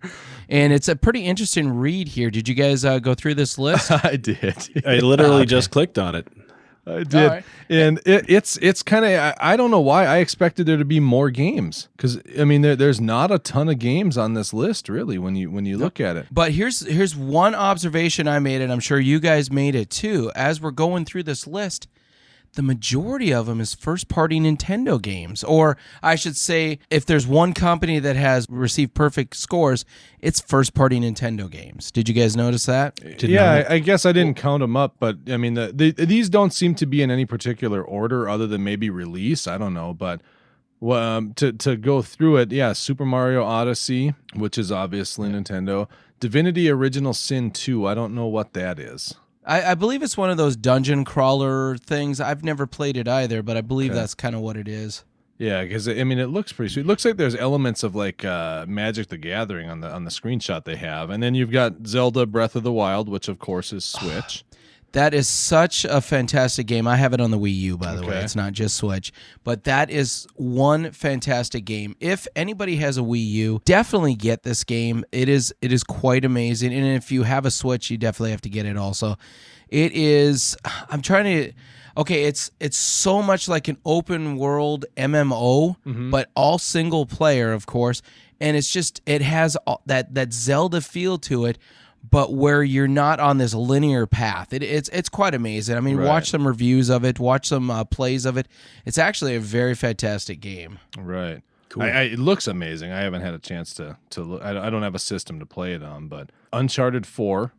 And it's a pretty interesting read here. Did you guys uh, go through this list? I did. I literally just clicked on it. I did, All right. and it, it's it's kind of I, I don't know why I expected there to be more games because I mean there, there's not a ton of games on this list really when you when you look at it. But here's here's one observation I made, and I'm sure you guys made it too. As we're going through this list, the majority of them is first party Nintendo games. Or I should say, if there's one company that has received perfect scores, it's first party Nintendo games. Did you guys notice that? Did yeah. I, guess I didn't count them up, but I mean the, the, these don't seem to be in any particular order other than maybe release. I don't know, but. Well, um, to to go through it, yeah, Super Mario Odyssey, which is obviously Nintendo, Divinity Original Sin 2. I don't know what that is. I, I believe it's one of those dungeon crawler things. I've never played it either, but I believe Okay. that's kind of what it is. Yeah, because I mean, it looks pretty sweet. It looks like there's elements of like uh, Magic the Gathering on the on the screenshot they have, and then you've got Zelda Breath of the Wild, which of course is Switch. That is such a fantastic game. I have it on the Wii U, by the way. It's not just Switch, but that is one fantastic game. If anybody has a Wii U, definitely get this game. It is it is quite amazing. And if you have a Switch, you definitely have to get it also. It is I'm trying to okay, it's it's so much like an open world MMO, mm-hmm. but all single player, of course. And it's just it has all, that that Zelda feel to it but where you're not on this linear path. It, it's it's quite amazing. I mean, Right. watch some reviews of it, watch some uh, plays of it. It's actually a very fantastic game. Right. Cool. I, I, it looks amazing. I haven't had a chance to to look. I, I don't have a system to play it on, but Uncharted Four.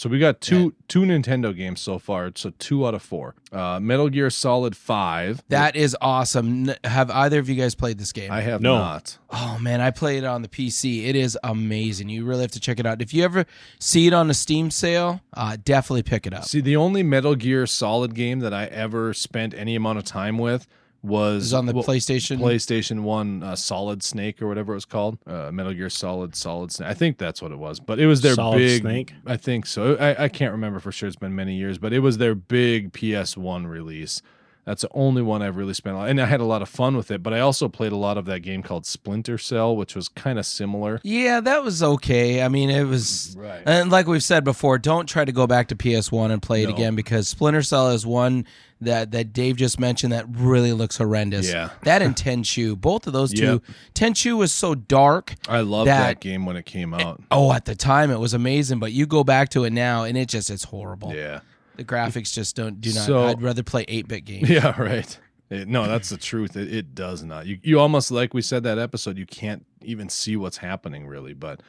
So we got two two Nintendo games so far. So two out of four. Uh, Metal Gear Solid Five. That is awesome. N- Have either of you guys played this game? I have No. not. oh man, I played it on the PC. It is amazing. You really have to check it out. If you ever see it on a Steam sale, uh, definitely pick it up. See, the only Metal Gear Solid game that I ever spent any amount of time with was It's on the well, PlayStation. PlayStation One uh, Solid Snake or whatever it was called. Uh, Metal Gear Solid Solid Snake. I think that's what it was. But it was their Solid big. Snake? I think so. I, I can't remember for sure. It's been many years, but it was their big PS One release. That's the only one I've really spent, a lot, and I had a lot of fun with it. But I also played a lot of that game called Splinter Cell, which was kind of similar. Yeah, that was okay. I mean, it was Right. And like we've said before, don't try to go back to PS1 and play it No. again because Splinter Cell is one that that Dave just mentioned that really looks horrendous. Yeah. That and Tenchu, both of those two. Yep. Tenchu was so dark. I loved that, That- game when it came out. Oh, at the time it was amazing, but you go back to it now and it just it's horrible. Yeah. The graphics just don't do not. So- I'd rather play 8-bit games. Yeah, right. It- no, that's the truth. It, it does not. You you almost like we said that episode. You can't even see what's happening really. But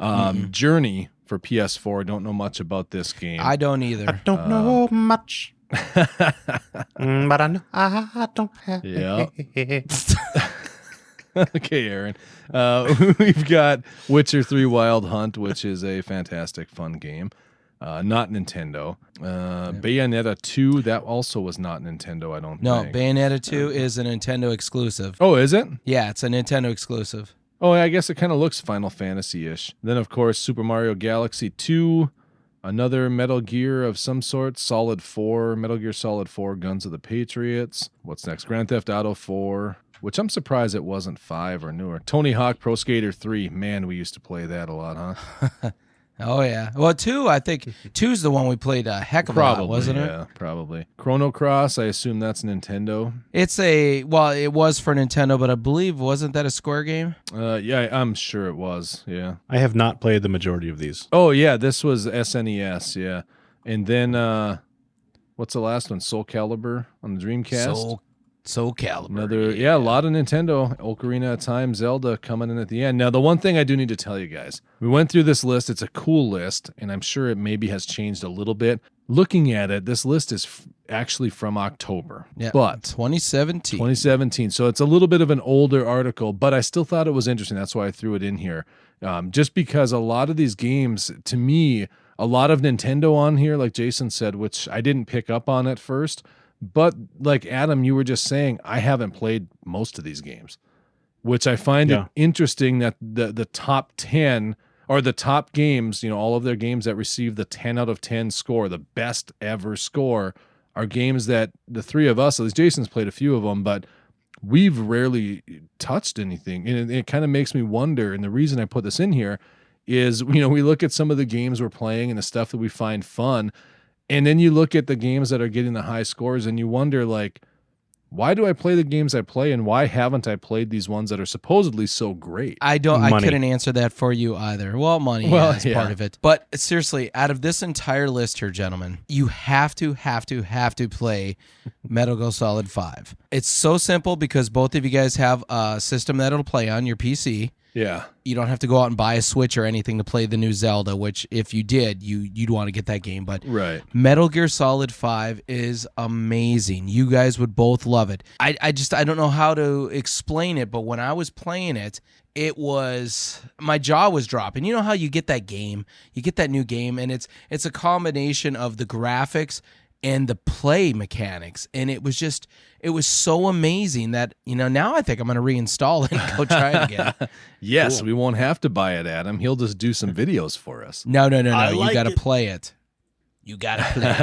um, Journey for PS4. Don't know much about this game. I don't either. I don't know much. Mm, but I know I don't have. Yeah. okay, Aaron. Uh, we've got Witcher Three Wild Hunt, which is a fantastic fun game. Uh, not Nintendo. Uh, Bayonetta 2, that also was not Nintendo, I don't No, think. Bayonetta 2 is a Nintendo exclusive. oh, is it? Yeah, it's a Nintendo exclusive. Oh, I guess it kind of looks Final Fantasy ish. Then, of course, Super Mario Galaxy 2, another Metal Gear of some sort, Solid 4, Metal Gear Solid 4, Guns of the Patriots. What's next? Grand Theft Auto 4, which I'm surprised it wasn't 5 or newer. Tony Hawk Pro Skater 3. Man, we used to play that a lot, huh? Oh yeah. Well, two. I think two's the one we played a heck of a lot, wasn't it? yeah, probably. Chrono Cross, I assume that's Nintendo. It's a well, it was for Nintendo, but I believe wasn't that a Square game? Uh, yeah, I'm sure it was. Yeah. I have not played the majority of these. Oh yeah, this was SNES, yeah. And then uh what's the last one? Soul Calibur on the Dreamcast. Soul, Soul Calibur. Another yeah. a lot of Nintendo, Ocarina of Time, Zelda coming in at the end. Now the one thing I do need to tell you guys, we went through this list. It's a cool list, and I'm sure it maybe has changed a little bit. Looking at it, this list is f- actually from October, Yeah, but 2017. 2017. So it's a little bit of an older article, but I still thought it was interesting. That's why I threw it in here. Um, just because a lot of these games, to me, a lot of Nintendo on here, like Jason said, which I didn't pick up on at first. But like Adam, you were just saying, I haven't played most of these games, which I find Yeah. it interesting that the the top 10 or the top games, you know, all of their games that receive the 10 out of 10 score, the best ever score, are games that the three of us, at least Jason's played a few of them, but we've rarely touched anything. And it, it kind of makes me wonder. And the reason I put this in here is, you know, we look at some of the games we're playing and the stuff that we find fun. And then you look at the games that are getting the high scores and you wonder like why do I play the games I play and why haven't I played these ones that are supposedly so great? I don't. I couldn't answer that for you either. Well, money, Well, yeah, is yeah. part of it. But seriously, out of this entire list here, gentlemen, you have to, have to, have to play Metal Gear Solid Five. It's so simple because both of you guys have a system that it'll play on your PC. Yeah. You don't have to go out and buy a Switch or anything to play the new Zelda. Which, if you did, you you'd want to get that game. But Right. Metal Gear Solid 5 is amazing. You guys would both love it. I, I just I don't know how to explain it, but when I was playing it, it was my jaw was dropping. You know how you get that game, you get that new game, and it's it's a combination of the graphics and the play mechanics. And it was just it was so amazing that, you know, now I think I'm gonna reinstall it and go try it again. Yes, we won't have to buy it, Adam. He'll just do some videos for us. No, no, no, no. I you got to play it. You got to play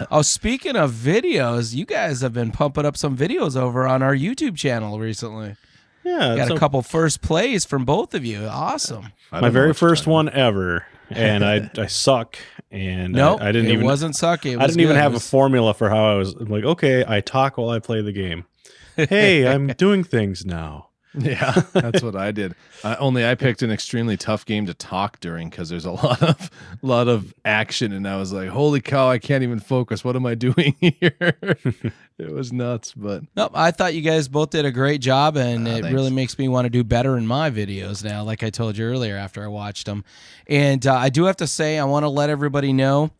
it. oh, speaking of videos, you guys have been pumping up some videos over on our YouTube channel recently. Yeah, Got so a couple first plays from both of you. Awesome. My very first one ever, and I I suck, and No, I, I didn't it even wasn't sucky. It I didn't even good. It have was- a formula for how I was I'm like. Okay, I talk while I play the game. Hey, I'm doing things now. Yeah, that's what I did. Uh, only I picked an extremely tough game to talk during because there's a lot of lot of action, and I was like, "Holy cow! I can't even focus. What am I doing here?" it was nuts, but Nope, I thought you guys both did a great job, and Ah, it thanks. really makes me want to do better in my videos now, like I told you earlier after I watched them. And uh, I do have to say, I want to let everybody know,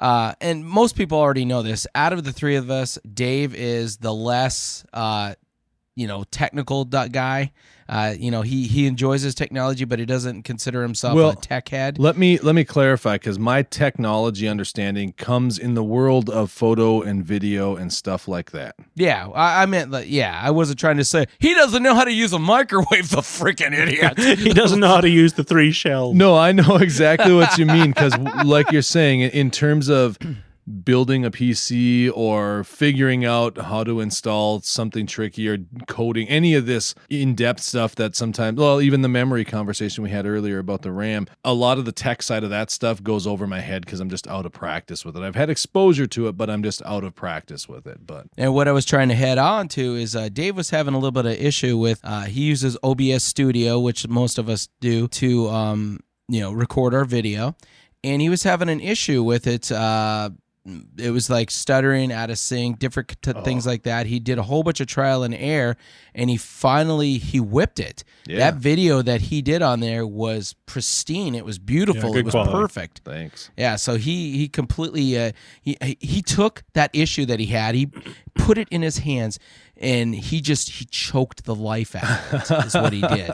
uh, and most people already know this. Out of the three of us, Dave is the less, uh, you know, technical guy. Uh, you know, he he enjoys his technology, but he doesn't consider himself Well, a tech head. let me let me clarify because my technology understanding comes in the world of photo and video and stuff like that. Yeah, I, I meant, like, yeah, I wasn't trying to say he doesn't know how to use a microwave. The freaking idiot. he doesn't know how to use the three shells. No, I know exactly what you mean because, like you're saying, in terms of building a PC or figuring out how to install something tricky or coding, any of this in depth stuff that sometimes, well, even the memory conversation we had earlier about the RAM, a lot of the tech side of that stuff goes over my head because I'm just out of practice with it. I've had exposure to it, but I'm just out of practice with it. But And what I was trying to head on to is uh, Dave was having a little bit of issue with. Uh, he uses OBS Studio, which most of us do, to um, you know record our video, and he was having an issue with it. Uh, it was like stuttering, out of sync, different t- things like that. He did a whole bunch of trial and error, and he finally he whipped it. Yeah. That video that he did on there was pristine. It was beautiful. good it was quality. perfect. thanks. Yeah, so he he completely uh, he he took that issue that he had, he put it in his hands, and he just he choked the life out of it. Is what he did,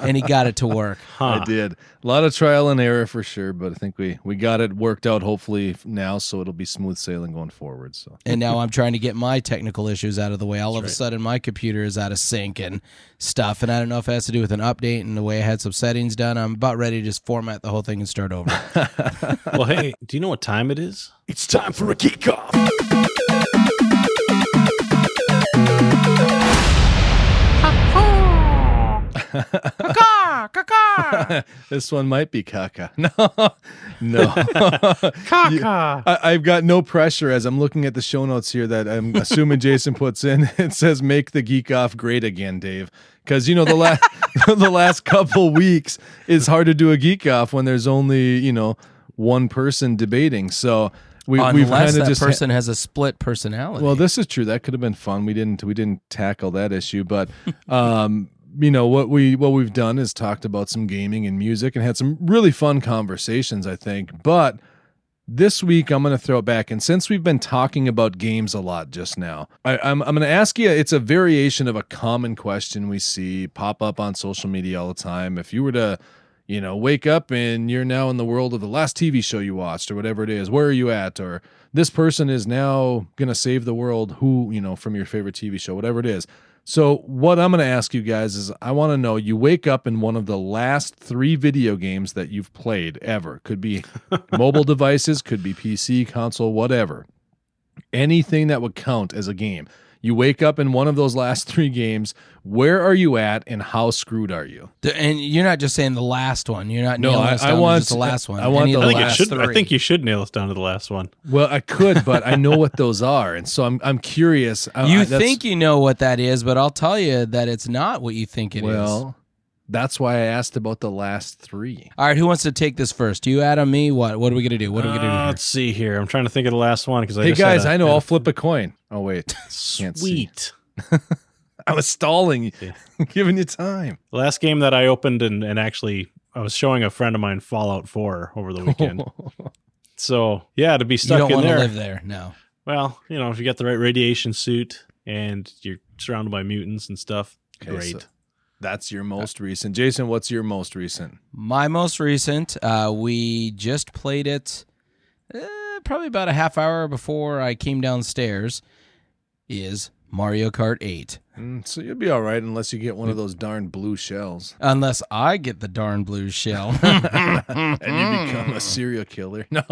and he got it to work. I did. A lot of trial and error for sure, but I think we we got it worked out hopefully now so it'll be smooth sailing going forward. So And now I'm trying to get my technical issues out of the way. All of a sudden, my computer is out of sync and stuff, and I don't know if it has to do with an update and the way I had some settings done. I'm about ready to just format the whole thing and start over. Well, hey, do you know what time it is? It's time for a geek off. this one might be caca. No, no. caca. I, I've got no pressure as I'm looking at the show notes here that I'm assuming Jason puts in. It says "Make the geek off great again, Dave." Because you know the last the last couple weeks it's hard to do a geek off when there's only you know one person debating. So we, we've Unless kind of that just ha- person has a split personality. well, this is true. That could have been fun. We didn't we didn't tackle that issue, but um, you know what we what we've done is talked about some gaming and music and had some really fun conversations. I think, but this week I'm going to throw it back, and since we've been talking about games a lot just now, I, I'm I'm going to ask you. It's a variation of a common question we see pop up on social media all the time. If you were to you know, wake up and you're now in the world of the last TV show you watched or whatever it is. Where are you at? Or this person is now going to save the world. Who, you know, from your favorite TV show, whatever it is. So, what I'm going to ask you guys is I want to know you wake up in one of the last three video games that you've played ever. Could be mobile devices, could be PC, console, whatever. Anything that would count as a game. You wake up in one of those last three games. Where are you at, and how screwed are you? And you're not just saying the last one. You're not No, I- us I down to want- just the last one. I want the I think last should. I think you should nail us down to the last one. Well, I could, but I know what those are, and so I'm I'm curious. You I- think you know what that is, but I'll tell you that it's not what you think it is. well, that's why I asked about the last three. All right, who wants to take this first? You, Adam, me? What? What are we gonna do? What are we gonna do? Uh, here? let's see here. I'm trying to think of the last one because I hey just had guys, a- I know. I'll a- flip a coin. Oh wait, Can't see. Sweet. I was stalling, Yeah. giving you time. The last game that I opened and, and actually I was showing a friend of mine Fallout 4 over the weekend. so yeah, to be You stuck don't in there. live there. No. Well, you know, if you got the right radiation suit and you're surrounded by mutants and stuff, Okay, great. so that's your most recent. Jason, what's your most recent? My most recent, uh, we just played it uh, probably about a half hour before I came downstairs, is Mario Kart 8. Mm, so you'll be all right unless you get one of those darn blue shells Unless I get the darn blue shell. and you become a serial killer. No.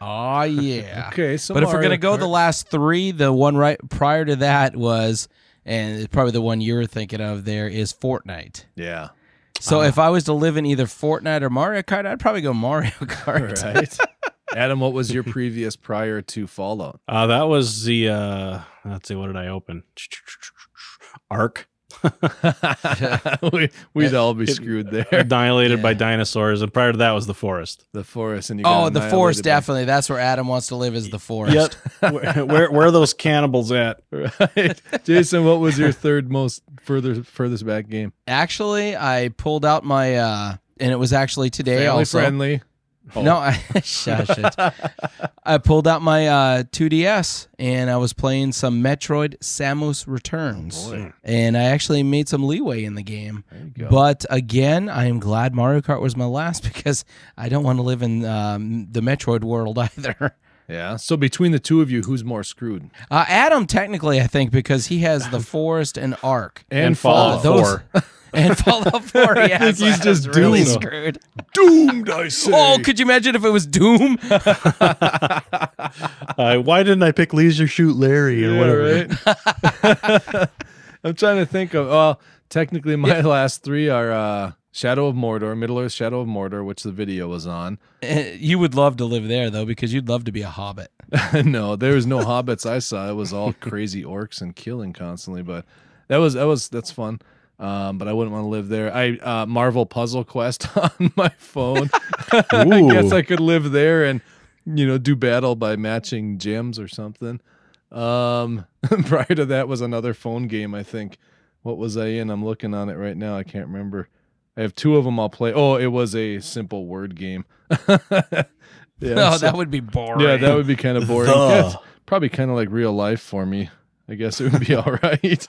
oh, yeah. Okay, so but if we're Mario going to go Kart- the last three, the one right prior to that was, and probably the one you were thinking of there, is Fortnite. yeah, So if I was to live in either Fortnite or Mario Kart, I'd probably go Mario Kart. right. Adam, what was your previous prior to Fallout? Uh, that was the uh, let's see, what did I open? Ark, we, we'd all be screwed there. annihilated by dinosaurs, and prior to that was the forest. The forest, and you Oh, the forest by- definitely. That's where Adam wants to live is the forest. where, where where are those cannibals at? Right. Jason, what was your third most further furthest back game? Actually, I pulled out my uh and it was actually today Family also. friendly. No, I shush it. I pulled out my uh 2DS and I was playing some Metroid Samus Returns. boy. and I actually made some leeway in the game. There you go. But again, I am glad Mario Kart was my last because I don't want to live in um, the Metroid world either. Yeah. So between the two of you, who's more screwed? Uh, Adam, technically, I think because he has the Forest and Ark. And, Fallout those- 4. And Fallout 4, yeah. think so he's Adam's just really doomed. screwed. Doomed, I say. Oh, could you imagine if it was Doom? Uh, why didn't I pick Leisure Suit Larry or Yeah, whatever? right? I'm trying to think of. Well, technically, my last three are uh, Shadow of Mordor, Middle Earth, Shadow of Mordor, which the video was on. Eh, you would love to live there, though, because you'd love to be a hobbit. no, there was no hobbits I saw. It was all crazy orcs and killing constantly. But that was that was that's fun. Um, but I wouldn't want to live there. I uh, Marvel Puzzle Quest on my phone. I guess I could live there and you know do battle by matching gems or something. Um, prior to that was another phone game. I think. What was I in? I'm looking on it right now. I can't remember. I have two of them. I'll play. Oh, it was a simple word game. yeah, no, so- that would be boring. yeah, that would be kind of boring. That's probably kind of like real life for me. I guess it would be all right.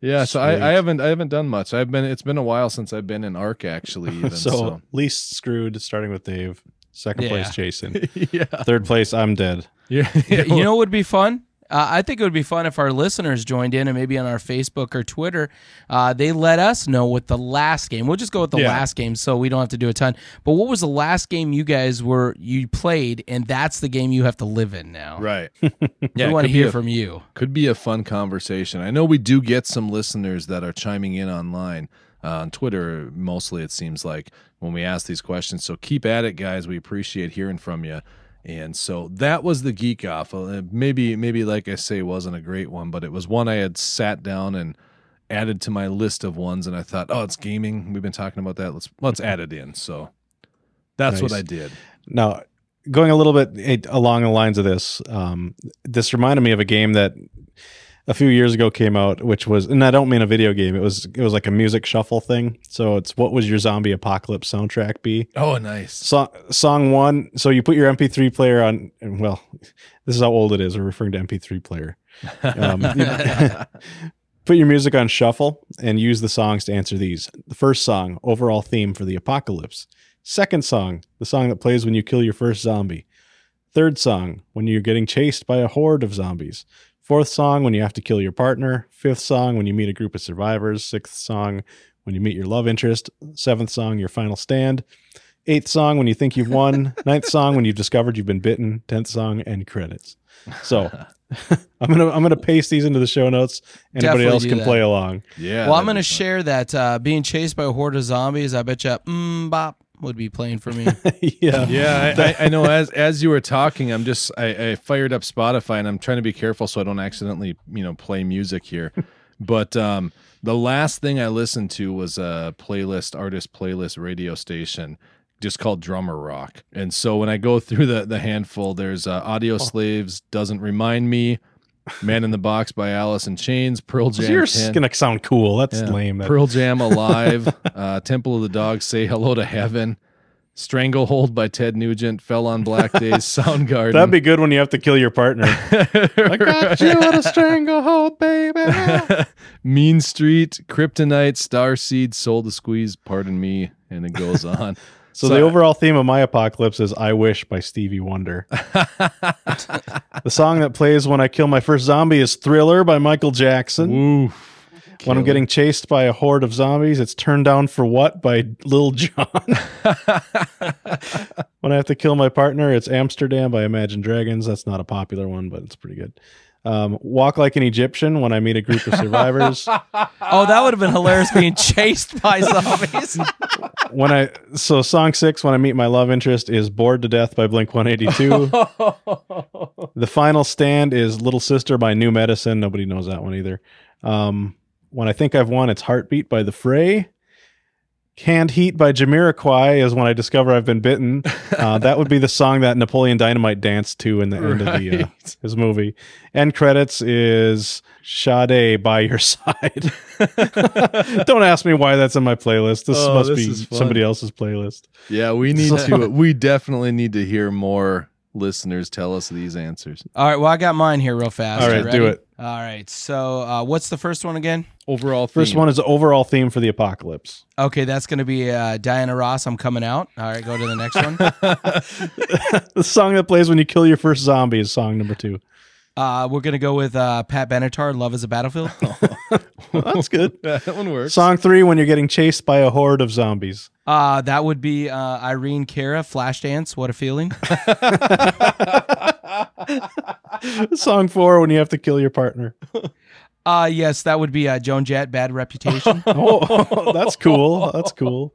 Yeah, so I, I haven't I haven't done much. I've been it's been a while since I've been in Ark actually. Even, so, so, least screwed, starting with Dave. Second Yeah. place, Jason. yeah, Third place, I'm dead. yeah. you know what would be fun? Uh, I think it would be fun if our listeners joined in and maybe on our Facebook or Twitter, uh, they let us know what the last game. We'll just go with the Yeah. last game, so we don't have to do a ton. But what was the last game you guys were you played, and that's the game you have to live in now? right. we Yeah, want to hear a- from you. could be a fun conversation. I know we do get some listeners that are chiming in online uh, on Twitter. Mostly, it seems like when we ask these questions. So keep at it, guys. We appreciate hearing from you. And so that was the geek off. Uh, maybe, maybe like I say, wasn't a great one, but it was one I had sat down and added to my list of ones. And I thought, oh, it's gaming. We've been talking about that. Let's let's add it in. So that's what I did. Now, going a little bit eh, along the lines of this, um, this reminded me of a game that a few years ago came out, which was, and I don't mean a video game. It was, it was like a music shuffle thing. So it's what was your zombie apocalypse soundtrack be? Oh, nice. So, song one. So you put your MP3 player on. and, Well, this is how old it is. We're referring to MP3 player. Um, put your music on shuffle and use the songs to answer these. The first song, overall theme for the apocalypse. Second song, the song that plays when you kill your first zombie. Third song, when you're getting chased by a horde of zombies. Fourth song, when you have to kill your partner. Fifth song, when you meet a group of survivors. Sixth song, when you meet your love interest. Seventh song, your final stand. Eighth song, when you think you've won. Ninth song, when you've discovered you've been bitten. Tenth song, end credits. So I'm gonna I'm gonna paste these into the show notes. Anybody Definitely else can that. play along. Yeah. well, I'm going to fun. share that uh, being chased by a horde of zombies. I bet you mm, bop would be playing for me. yeah. Yeah, I, I, I know. As as you were talking, I'm just I, I fired up Spotify and I'm trying to be careful so I don't accidentally you know play music here. but um, the last thing I listened to was a playlist artist playlist radio station just called Drummer Rock. And so when I go through the the handful, there's uh, Audioslave's doesn't remind me. Man in the Box by Alice in Chains, Pearl Jam. you're 10. gonna sound cool. That's Yeah. lame. That- Pearl Jam Alive, uh, Temple of the Dog, Say Hello to Heaven, Stranglehold by Ted Nugent, Fell on Black Days, Soundgarden. That'd be good when you have to kill your partner. I got you in a stranglehold, baby. mean Street, Kryptonite, Starseed, Soul to Squeeze, Pardon Me, and it goes on. So, So the overall theme of my apocalypse is "I Wish" by Stevie Wonder. the song that plays when I kill my first zombie is "Thriller" by Michael Jackson. Woo. when I'm getting chased by a horde of zombies, it's "Turn Down for What" by Lil Jon. when I have to kill my partner, it's "Amsterdam" by Imagine Dragons. That's not a popular one, but it's pretty good. Um, Walk like an Egyptian when I meet a group of survivors. oh, that would have been hilarious being chased by zombies. when I so song six when I meet my love interest is "Bored to Death" by Blink One Eighty Two. the final stand is "Little Sister" by New Medicine. Nobody knows that one either. Um, when I think I've won, it's "Heartbeat" by The Fray. Canned Heat by Jamiroquai is when I discover I've been bitten. Uh, that would be the song that Napoleon Dynamite danced to in the end of the uh, his movie. End credits is Sade by Your Side. Don't ask me why that's in my playlist. This Oh, must this be somebody else's playlist. Yeah, we need to. We definitely need to hear more listeners tell us these answers. All right, well, I got mine here real fast. All You right, do it. All right, so uh, what's the first one again? Overall, First theme. one is the overall theme for the apocalypse. Okay, that's going to be uh, Diana Ross. I'm coming out. All right, go to the next one. the song that plays when you kill your first zombie is song number two. Uh, we're going to go with uh, Pat Benatar. Love is a battlefield. That's good. that one works. Song three when you're getting chased by a horde of zombies. Uh, that would be uh, Irene Cara. Flashdance. What a feeling. Song four when you have to kill your partner. Uh, yes, that would be uh, Joan Jett. Bad reputation. Oh, that's cool. That's cool.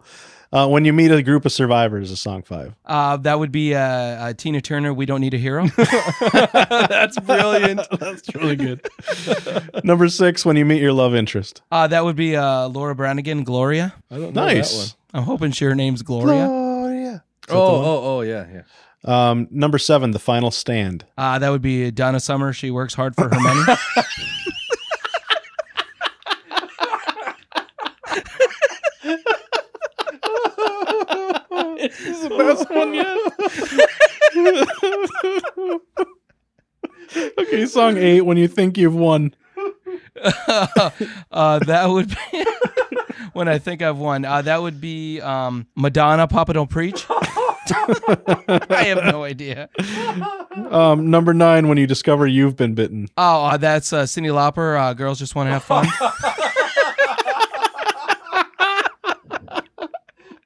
Uh, when you meet a group of survivors is song five. Uh, that would be uh, uh, Tina Turner. We don't need a hero. That's brilliant. That's really good. Number six when you meet your love interest. Uh, that would be uh, Laura Branigan. Gloria. I don't know that one. Nice. I'm hoping she, her name's Gloria. Gloria. Oh, oh, oh, yeah, yeah. Um, number seven, the final stand. Uh, that would be Donna Summer. She works hard for her money. this is the best one yet. okay, song eight when you think you've won. uh, that would be when I think I've won. Uh, that would be um, Madonna. Papa don't preach. I have no idea. Um, number nine when you discover you've been bitten. Oh, uh, that's uh, Cyndi Lauper. Uh, girls just want to have fun.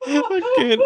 Okay.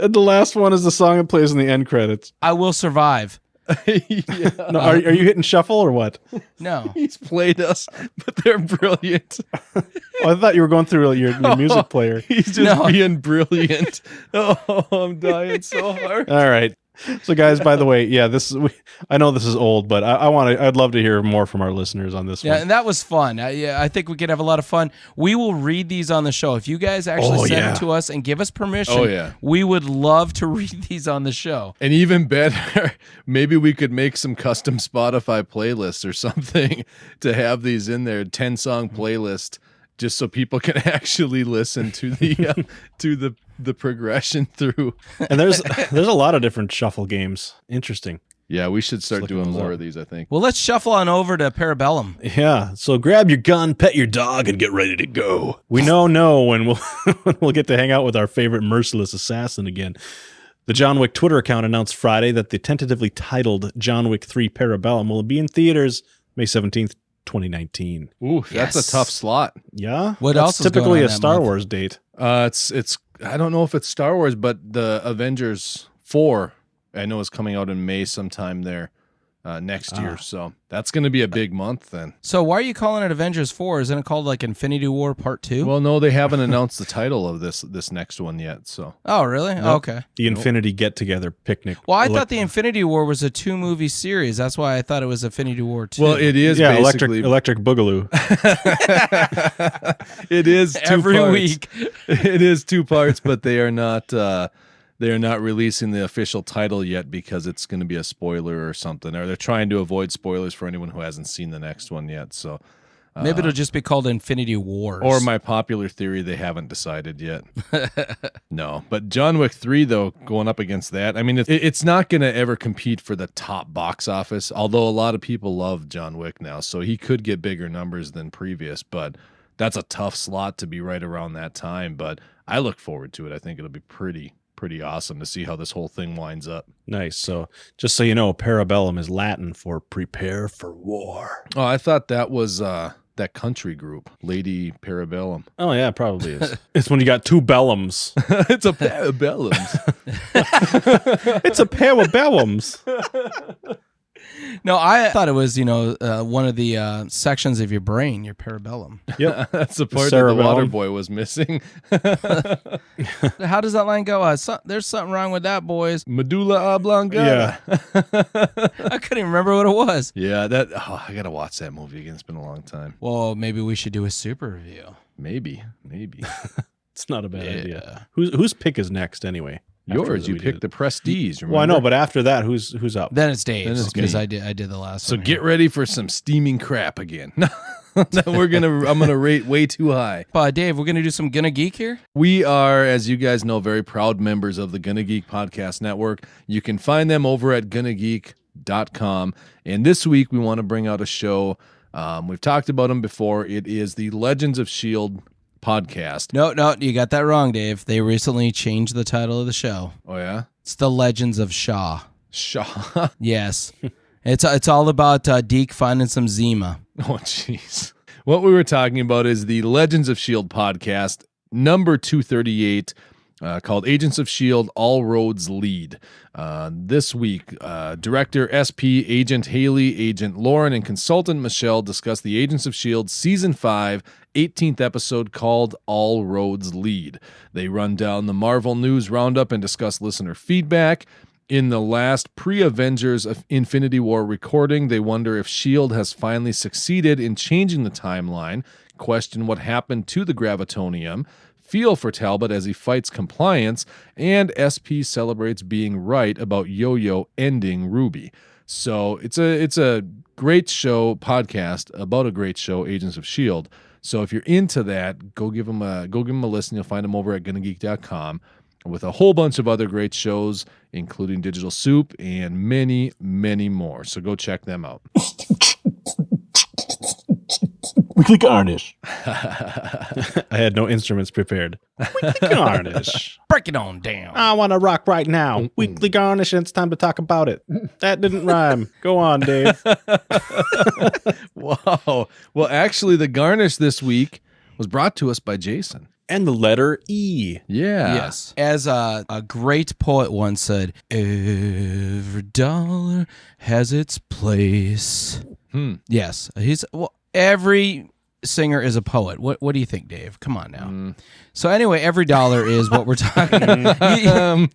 And the last one is the song that plays in the end credits. I will survive. Yeah. No, are, are you hitting shuffle or what? No. He's played us, but they're brilliant. Oh, I thought you were going through your, your oh, music player. He's just No. being brilliant. Oh, I'm dying so hard. All right. So, guys, by the way, yeah, this is. We, I know this is old, but I, I want to. I'd love to hear more from our listeners on this Yeah, one. and that was fun. I, yeah, I think we could have a lot of fun. We will read these on the show. If you guys actually Oh, send yeah. them to us and give us permission, Oh, yeah. we would love to read these on the show. And even better, maybe we could make some custom Spotify playlists or something to have these in there, 10 song playlist, just so people can actually listen to the uh, to the the progression through. and there's there's a lot of different shuffle games. Interesting. Yeah, we should start doing more up. of these, I think. Well, let's shuffle on over to Parabellum. Yeah. So grab your gun, pet your dog, and get ready to go. We know no when we'll when we'll get to hang out with our favorite merciless assassin again. The John Wick Twitter account announced Friday that the tentatively titled John Wick 3 Parabellum will be in theaters May 17th, 2019. Ooh, that's Yes. a tough slot. Yeah. What That's else is going typically on a that Star month? Wars date. Uh, it's it's I don't know if it's Star Wars, but the Avengers four I know is coming out in May sometime there. Uh, next Ah. year. So that's going to be a big month then. So why are you calling it Avengers Four? Isn't it called like Infinity War Part Two? Well, no, they haven't announced the title of this this next one yet. So oh, really? Nope. Okay. The Infinity Get Together picnic. Well, I Elec- thought the Infinity War was a two movie series. That's why I thought it was Infinity War Two. well, it is yeah, electric basically electric boogaloo. it is two every parts. week. it is two parts, but they are not uh they are not releasing the official title yet because it's going to be a spoiler or something, or they're trying to avoid spoilers for anyone who hasn't seen the next one yet. So, Maybe it'll uh, just be called Infinity Wars. or my popular theory, they haven't decided yet. no, but John Wick three though, going up against that, I mean, it, it's not going to ever compete for the top box office. Although a lot of people love John Wick now, so he could get bigger numbers than previous, but. That's a tough slot to be right around that time, but I look forward to it. I think it'll be pretty pretty awesome to see how this whole thing winds up. Nice. So just so you know, parabellum is Latin for prepare for war. Oh, I thought that was uh that country group, Lady Parabellum. Oh yeah, probably is. it's when you got two bellums. it's a parabellum. it's a pair of bellums. No, I thought it was you know uh, one of the uh, sections of your brain, your parabellum. Yep. That's the part that the water boy was missing. How does that line go? Uh, so, there's something wrong with that, boys. Medulla oblongata. I couldn't even remember what it was. Yeah, that oh, I gotta watch that movie again. It's been a long time. Well, maybe we should do a super review. Maybe, maybe. It's not a bad Yeah. idea. Whose whose pick is next anyway? After Yours, you picked the Prestige. it. Well, I know, but after that, who's who's up? Then it's Dave's Then it's because. I did I did the last So one. get ready for some steaming crap again. No, we're gonna. I'm gonna rate way too high. Uh, Dave, we're gonna do some Gonna Geek here. We are, as you guys know, very proud members of the Gonna Geek Podcast Network. You can find them over at gonnageek.com. And this week, we want to bring out a show. Um, we've talked about them before. It is the Legends of S.H.I.E.L.D. Podcast. No, no, you got that wrong, Dave. They recently changed the title of the show. Oh, yeah? It's The Legends of Shaw. Shaw. Yes, it's it's all about uh, Deke finding some Zima. Oh, jeez. What we were talking about is the Legends of S.H.I.E.L.D. Podcast, number 238, uh, called Agents of S.H.I.E.L.D. All Roads Lead. Uh, this week, uh, Director SP, Agent Haley, Agent Lauren, and Consultant Michelle discuss the Agents of S.H.I.E.L.D. Season 5, 18th episode called All Roads Lead. They run down the Marvel News Roundup and discuss listener feedback. In the last pre Avengers Infinity War recording, they wonder if S.H.I.E.L.D. has finally succeeded in changing the timeline, question what happened to the Gravitonium, feel for Talbot as he fights compliance, and SP celebrates being right about Yo Yo ending Ruby. So it's a it's a great show podcast about a great show, Agents of Shield. So if you're into that, go give them a go give them a listen. You'll find them over at gonnageek.com with a whole bunch of other great shows, including Digital Soup and many, many more. So go check them out. Weekly garnish. I had no instruments prepared. Weekly garnish. Break it on down. I want to rock right now. Weekly garnish, and it's time to talk about it. That didn't rhyme. Go on, Dave. wow. Well, actually, the garnish this week was brought to us by Jason. And the letter E. Yeah. Yes. As a, a great poet once said, every dollar has its place. Hmm. Yes. He's well, every singer is a poet. What what do you think, Dave? Come on now. Mm. So anyway, every dollar is what we're talking. you, Um,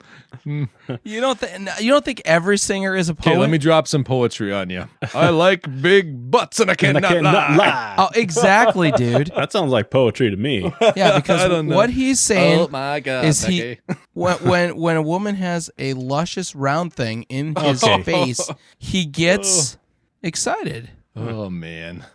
you don't think you don't think every singer is a poet? okay, let me drop some poetry on you. I like big butts and I And I cannot, cannot lie. lie. Oh, exactly, dude. That sounds like poetry to me. Yeah, because what he's saying oh my God. is he when when when a woman has a luscious round thing in his Okay. face, he gets excited. Oh, man.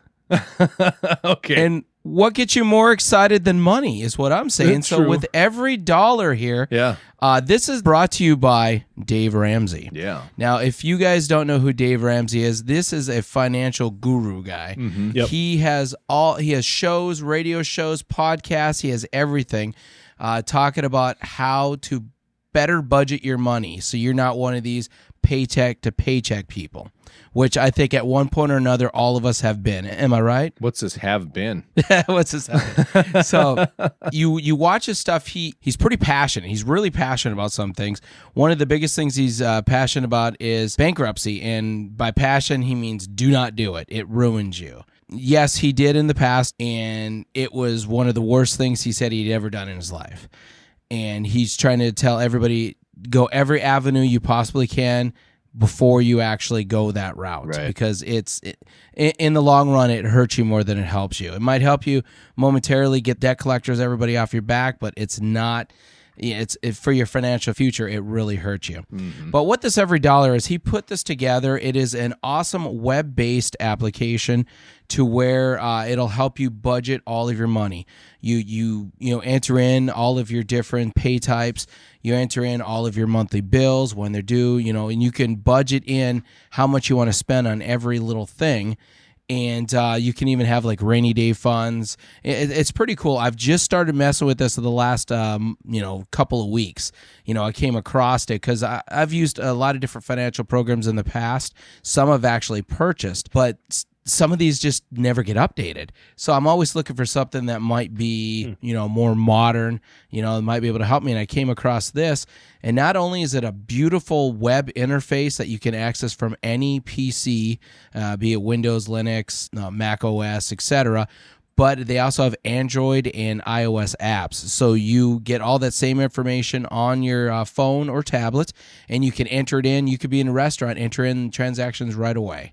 okay. And what gets you more excited than money is what I'm saying. It's so true. with every dollar here, yeah. uh, this is brought to you by Dave Ramsey. Yeah. Now, if you guys don't know who Dave Ramsey is, this is a financial guru guy. Mm-hmm. Yep. He has all he has shows, radio shows, podcasts. He has everything, uh, talking about how to better budget your money so you're not one of these paycheck to paycheck people, which I think at one point or another all of us have been. Am I right? What's this have been? What's his so you you watch his stuff. He he's pretty passionate. He's really passionate about some things. One of the biggest things he's uh, passionate about is bankruptcy, and by passion he means do not do it. It ruins you. Yes, he did in the past, and it was one of the worst things he said he'd ever done in his life. And he's trying to tell everybody go every avenue you possibly can before you actually go that route Right. because it's it, in the long run it hurts you more than it helps you. It might help you momentarily get debt collectors everybody off your back, but it's not it's it, for your financial future it really hurts you. But what this every dollar is, he put this together. It is an awesome web-based application to where uh, it'll help you budget all of your money. You you you know enter in all of your different pay types. You enter in all of your monthly bills when they're due. You know, and you can budget in how much you want to spend on every little thing and uh, you can even have like rainy day funds. It, it's pretty cool. I've just started messing with this in the last um, you know couple of weeks. You know, I came across it because I've used a lot of different financial programs in the past. Some I've actually purchased, but some of these just never get updated. So I'm always looking for something that might be, you know, more modern, you know, might be able to help me. And I came across this. And not only is it a beautiful web interface that you can access from any PC, uh, be it Windows, Linux, uh, Mac OS, etc., but they also have Android and iOS apps. So you get all that same information on your uh, phone or tablet, and you can enter it in. You could be in a restaurant, enter in transactions right away.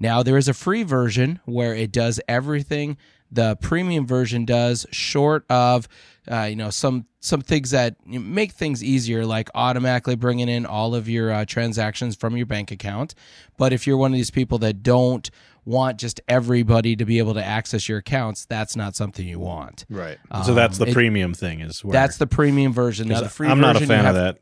Now, there is a free version where it does everything the premium version does, short of uh, you know some some things that make things easier, like automatically bringing in all of your uh, transactions from your bank account. But if you're one of these people that don't want just everybody to be able to access your accounts, that's not something you want. Right. so that's the Um, it- premium thing is where That's the premium version. Now, the free I'm not a fan of that.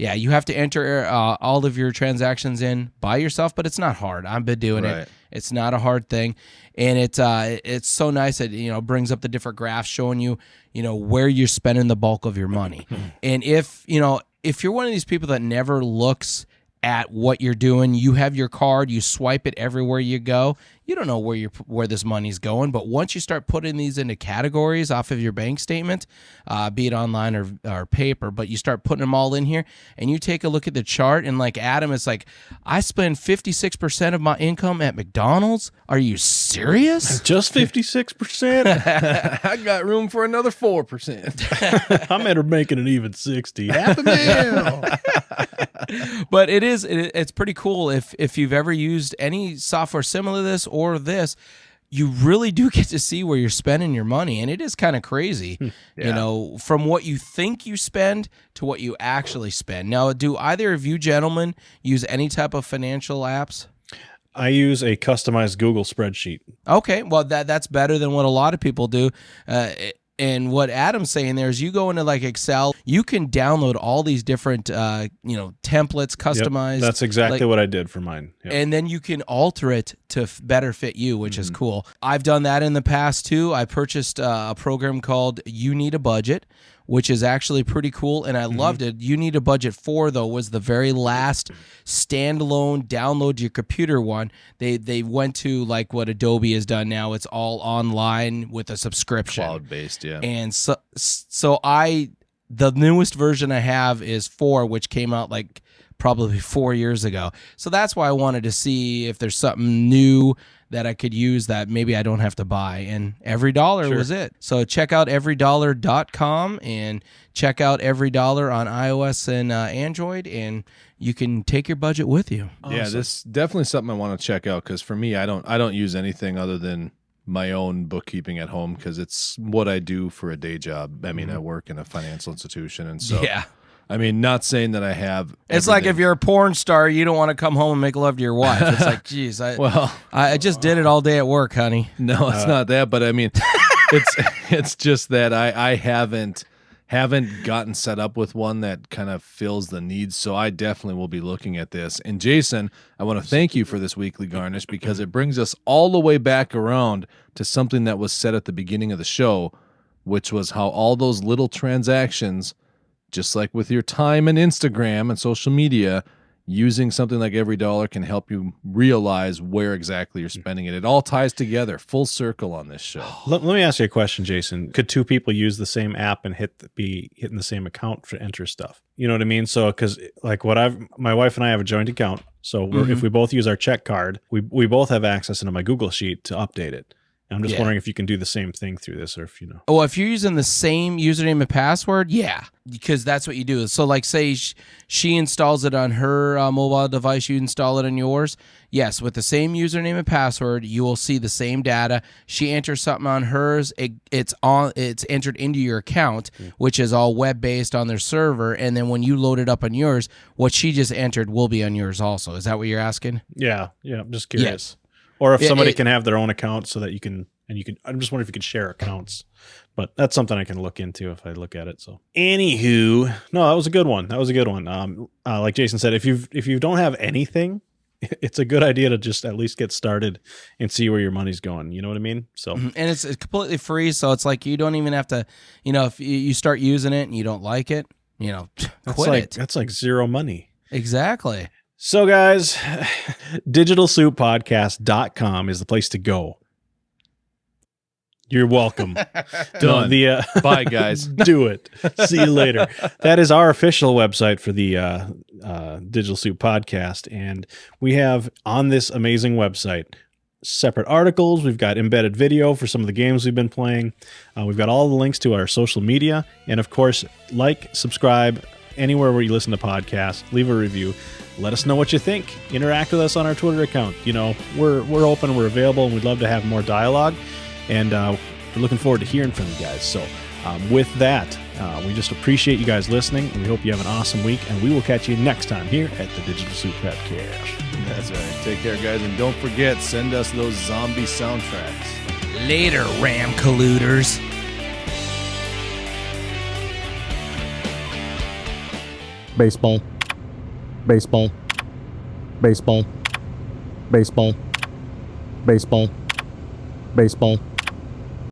Yeah, you have to enter uh, all of your transactions in by yourself, but it's not hard. I've been doing Right. it. It's not a hard thing, and it's uh, it's so nice that you know brings up the different graphs showing you you know where you're spending the bulk of your money, and if you know if you're one of these people that never looks at what you're doing, you have your card, you swipe it everywhere you go. You don't know where you where this money's going, but once you start putting these into categories off of your bank statement, uh, be it online or or paper, but you start putting them all in here, and you take a look at the chart, and like Adam, it's like I spend 56 percent of my income at McDonald's. Are you serious? Just 56%? I got room for another four percent. I'm at making an even 60. Half a mil. but it is it, it's pretty cool if if you've ever used any software similar to this or this you really do get to see where you're spending your money and it is kind of crazy you know from what you think you spend to what you actually spend now do either of you gentlemen use any type of financial apps I use a customized Google spreadsheet. Okay, well that that's better than what a lot of people do. Uh, and what Adam's saying there is, you go into like Excel, you can download all these different, uh, you know, templates, Yep, customized. That's exactly like- what I did for mine. Yep. and then you can alter it to f- better fit you, which Mm-hmm. is cool. I've done that in the past too. I purchased uh, a program called You Need a Budget, which is actually pretty cool, and I Mm-hmm. loved it. You Need a Budget Four though was the very last standalone download to your computer one. They they went to like what Adobe has done now. It's all online with a subscription. Cloud based, yeah. And so so I the newest version I have is 4 which came out like probably 4 years ago. So that's why I wanted to see if there's something new that I could use that maybe I don't have to buy and every dollar was it. So check out everydollar.com and check out every dollar on iOS and uh, Android and you can take your budget with you. Yeah, this definitely something I want to check out because for me, I don't I don't use anything other than my own bookkeeping at home because it's what I do for a day job. I mean, I work in a financial institution, and so yeah. I mean, not saying that I have. It's like if you're a porn star, you don't want to come home and make love to your wife. It's like, geez, I, well, I I just did it all day at work, honey. No, it's uh, not that, but I mean, it's it's just that I I haven't haven't gotten set up with one that kind of fills the needs. So I definitely will be looking at this. And Jason, I want to thank you for this weekly garnish because it brings us all the way back around to something that was said at the beginning of the show, which was how all those little transactions just like with your time and Instagram and social media, using something like every dollar can help you realize where exactly you're hmm. spending it. It all ties together, full circle on this show. Let, let me ask you a question, Jason. Could two people use the same app and hit the, be hitting the same account to enter stuff? You know what I mean? So, because like what I've, my wife and I have a joint account. So we're, if mm-hmm. we both use our check card, we we both have access into my Google sheet to update it. And I'm just Yeah. wondering if you can do the same thing through this, or if you know. Well, if you're using the same username and password, yeah, because that's what you do. So, like, say sh- she installs it on her uh, mobile device, you install it on yours. Yes, with the same username and password, you will see the same data. She enters something on hers, it, it's on, it's entered into your account, which is all web based on their server. And then when you load it up on yours, what she just entered will be on yours also. Is that what you're asking? Yeah, yeah. I'm just curious. Or if Yeah, somebody it- can have their own account so that you can, and you can. I'm just wondering if you can share accounts. But that's something I can look into if I look at it. So, anywho, no, that was a good one. That was a good one. Um, uh, like Jason said, if you if you don't have anything, it's a good idea to just at least get started and see where your money's going. You know what I mean? So, Mhm. and it's, it's completely free so it's like you don't even have to you know if you, start using it and you don't like it you know that's quit like it that's like zero money. exactly So, guys, digitalsouppodcast.com is the place to go. You're welcome. Done. the uh, Bye, guys. do it. See you later. That is our official website for the uh, uh, Digital Soup podcast, and we have on this amazing website separate articles. We've got embedded video for some of the games we've been playing. Uh, we've got all the links to our social media, and of course, like, subscribe anywhere where you listen to podcasts. Leave a review. Let us know what you think. Interact with us on our Twitter account. You know, we're we're open, we're available, and we'd love to have more dialogue. And uh, we're looking forward to hearing from you guys. So, um, with that, uh, we just appreciate you guys listening. We hope you have an awesome week, and we will catch you next time here at the Digital Soup Podcast. That's right. Take care, guys. And don't forget, send us those zombie soundtracks. later ram colluders Baseball. Baseball. Baseball. Baseball. Baseball. Baseball.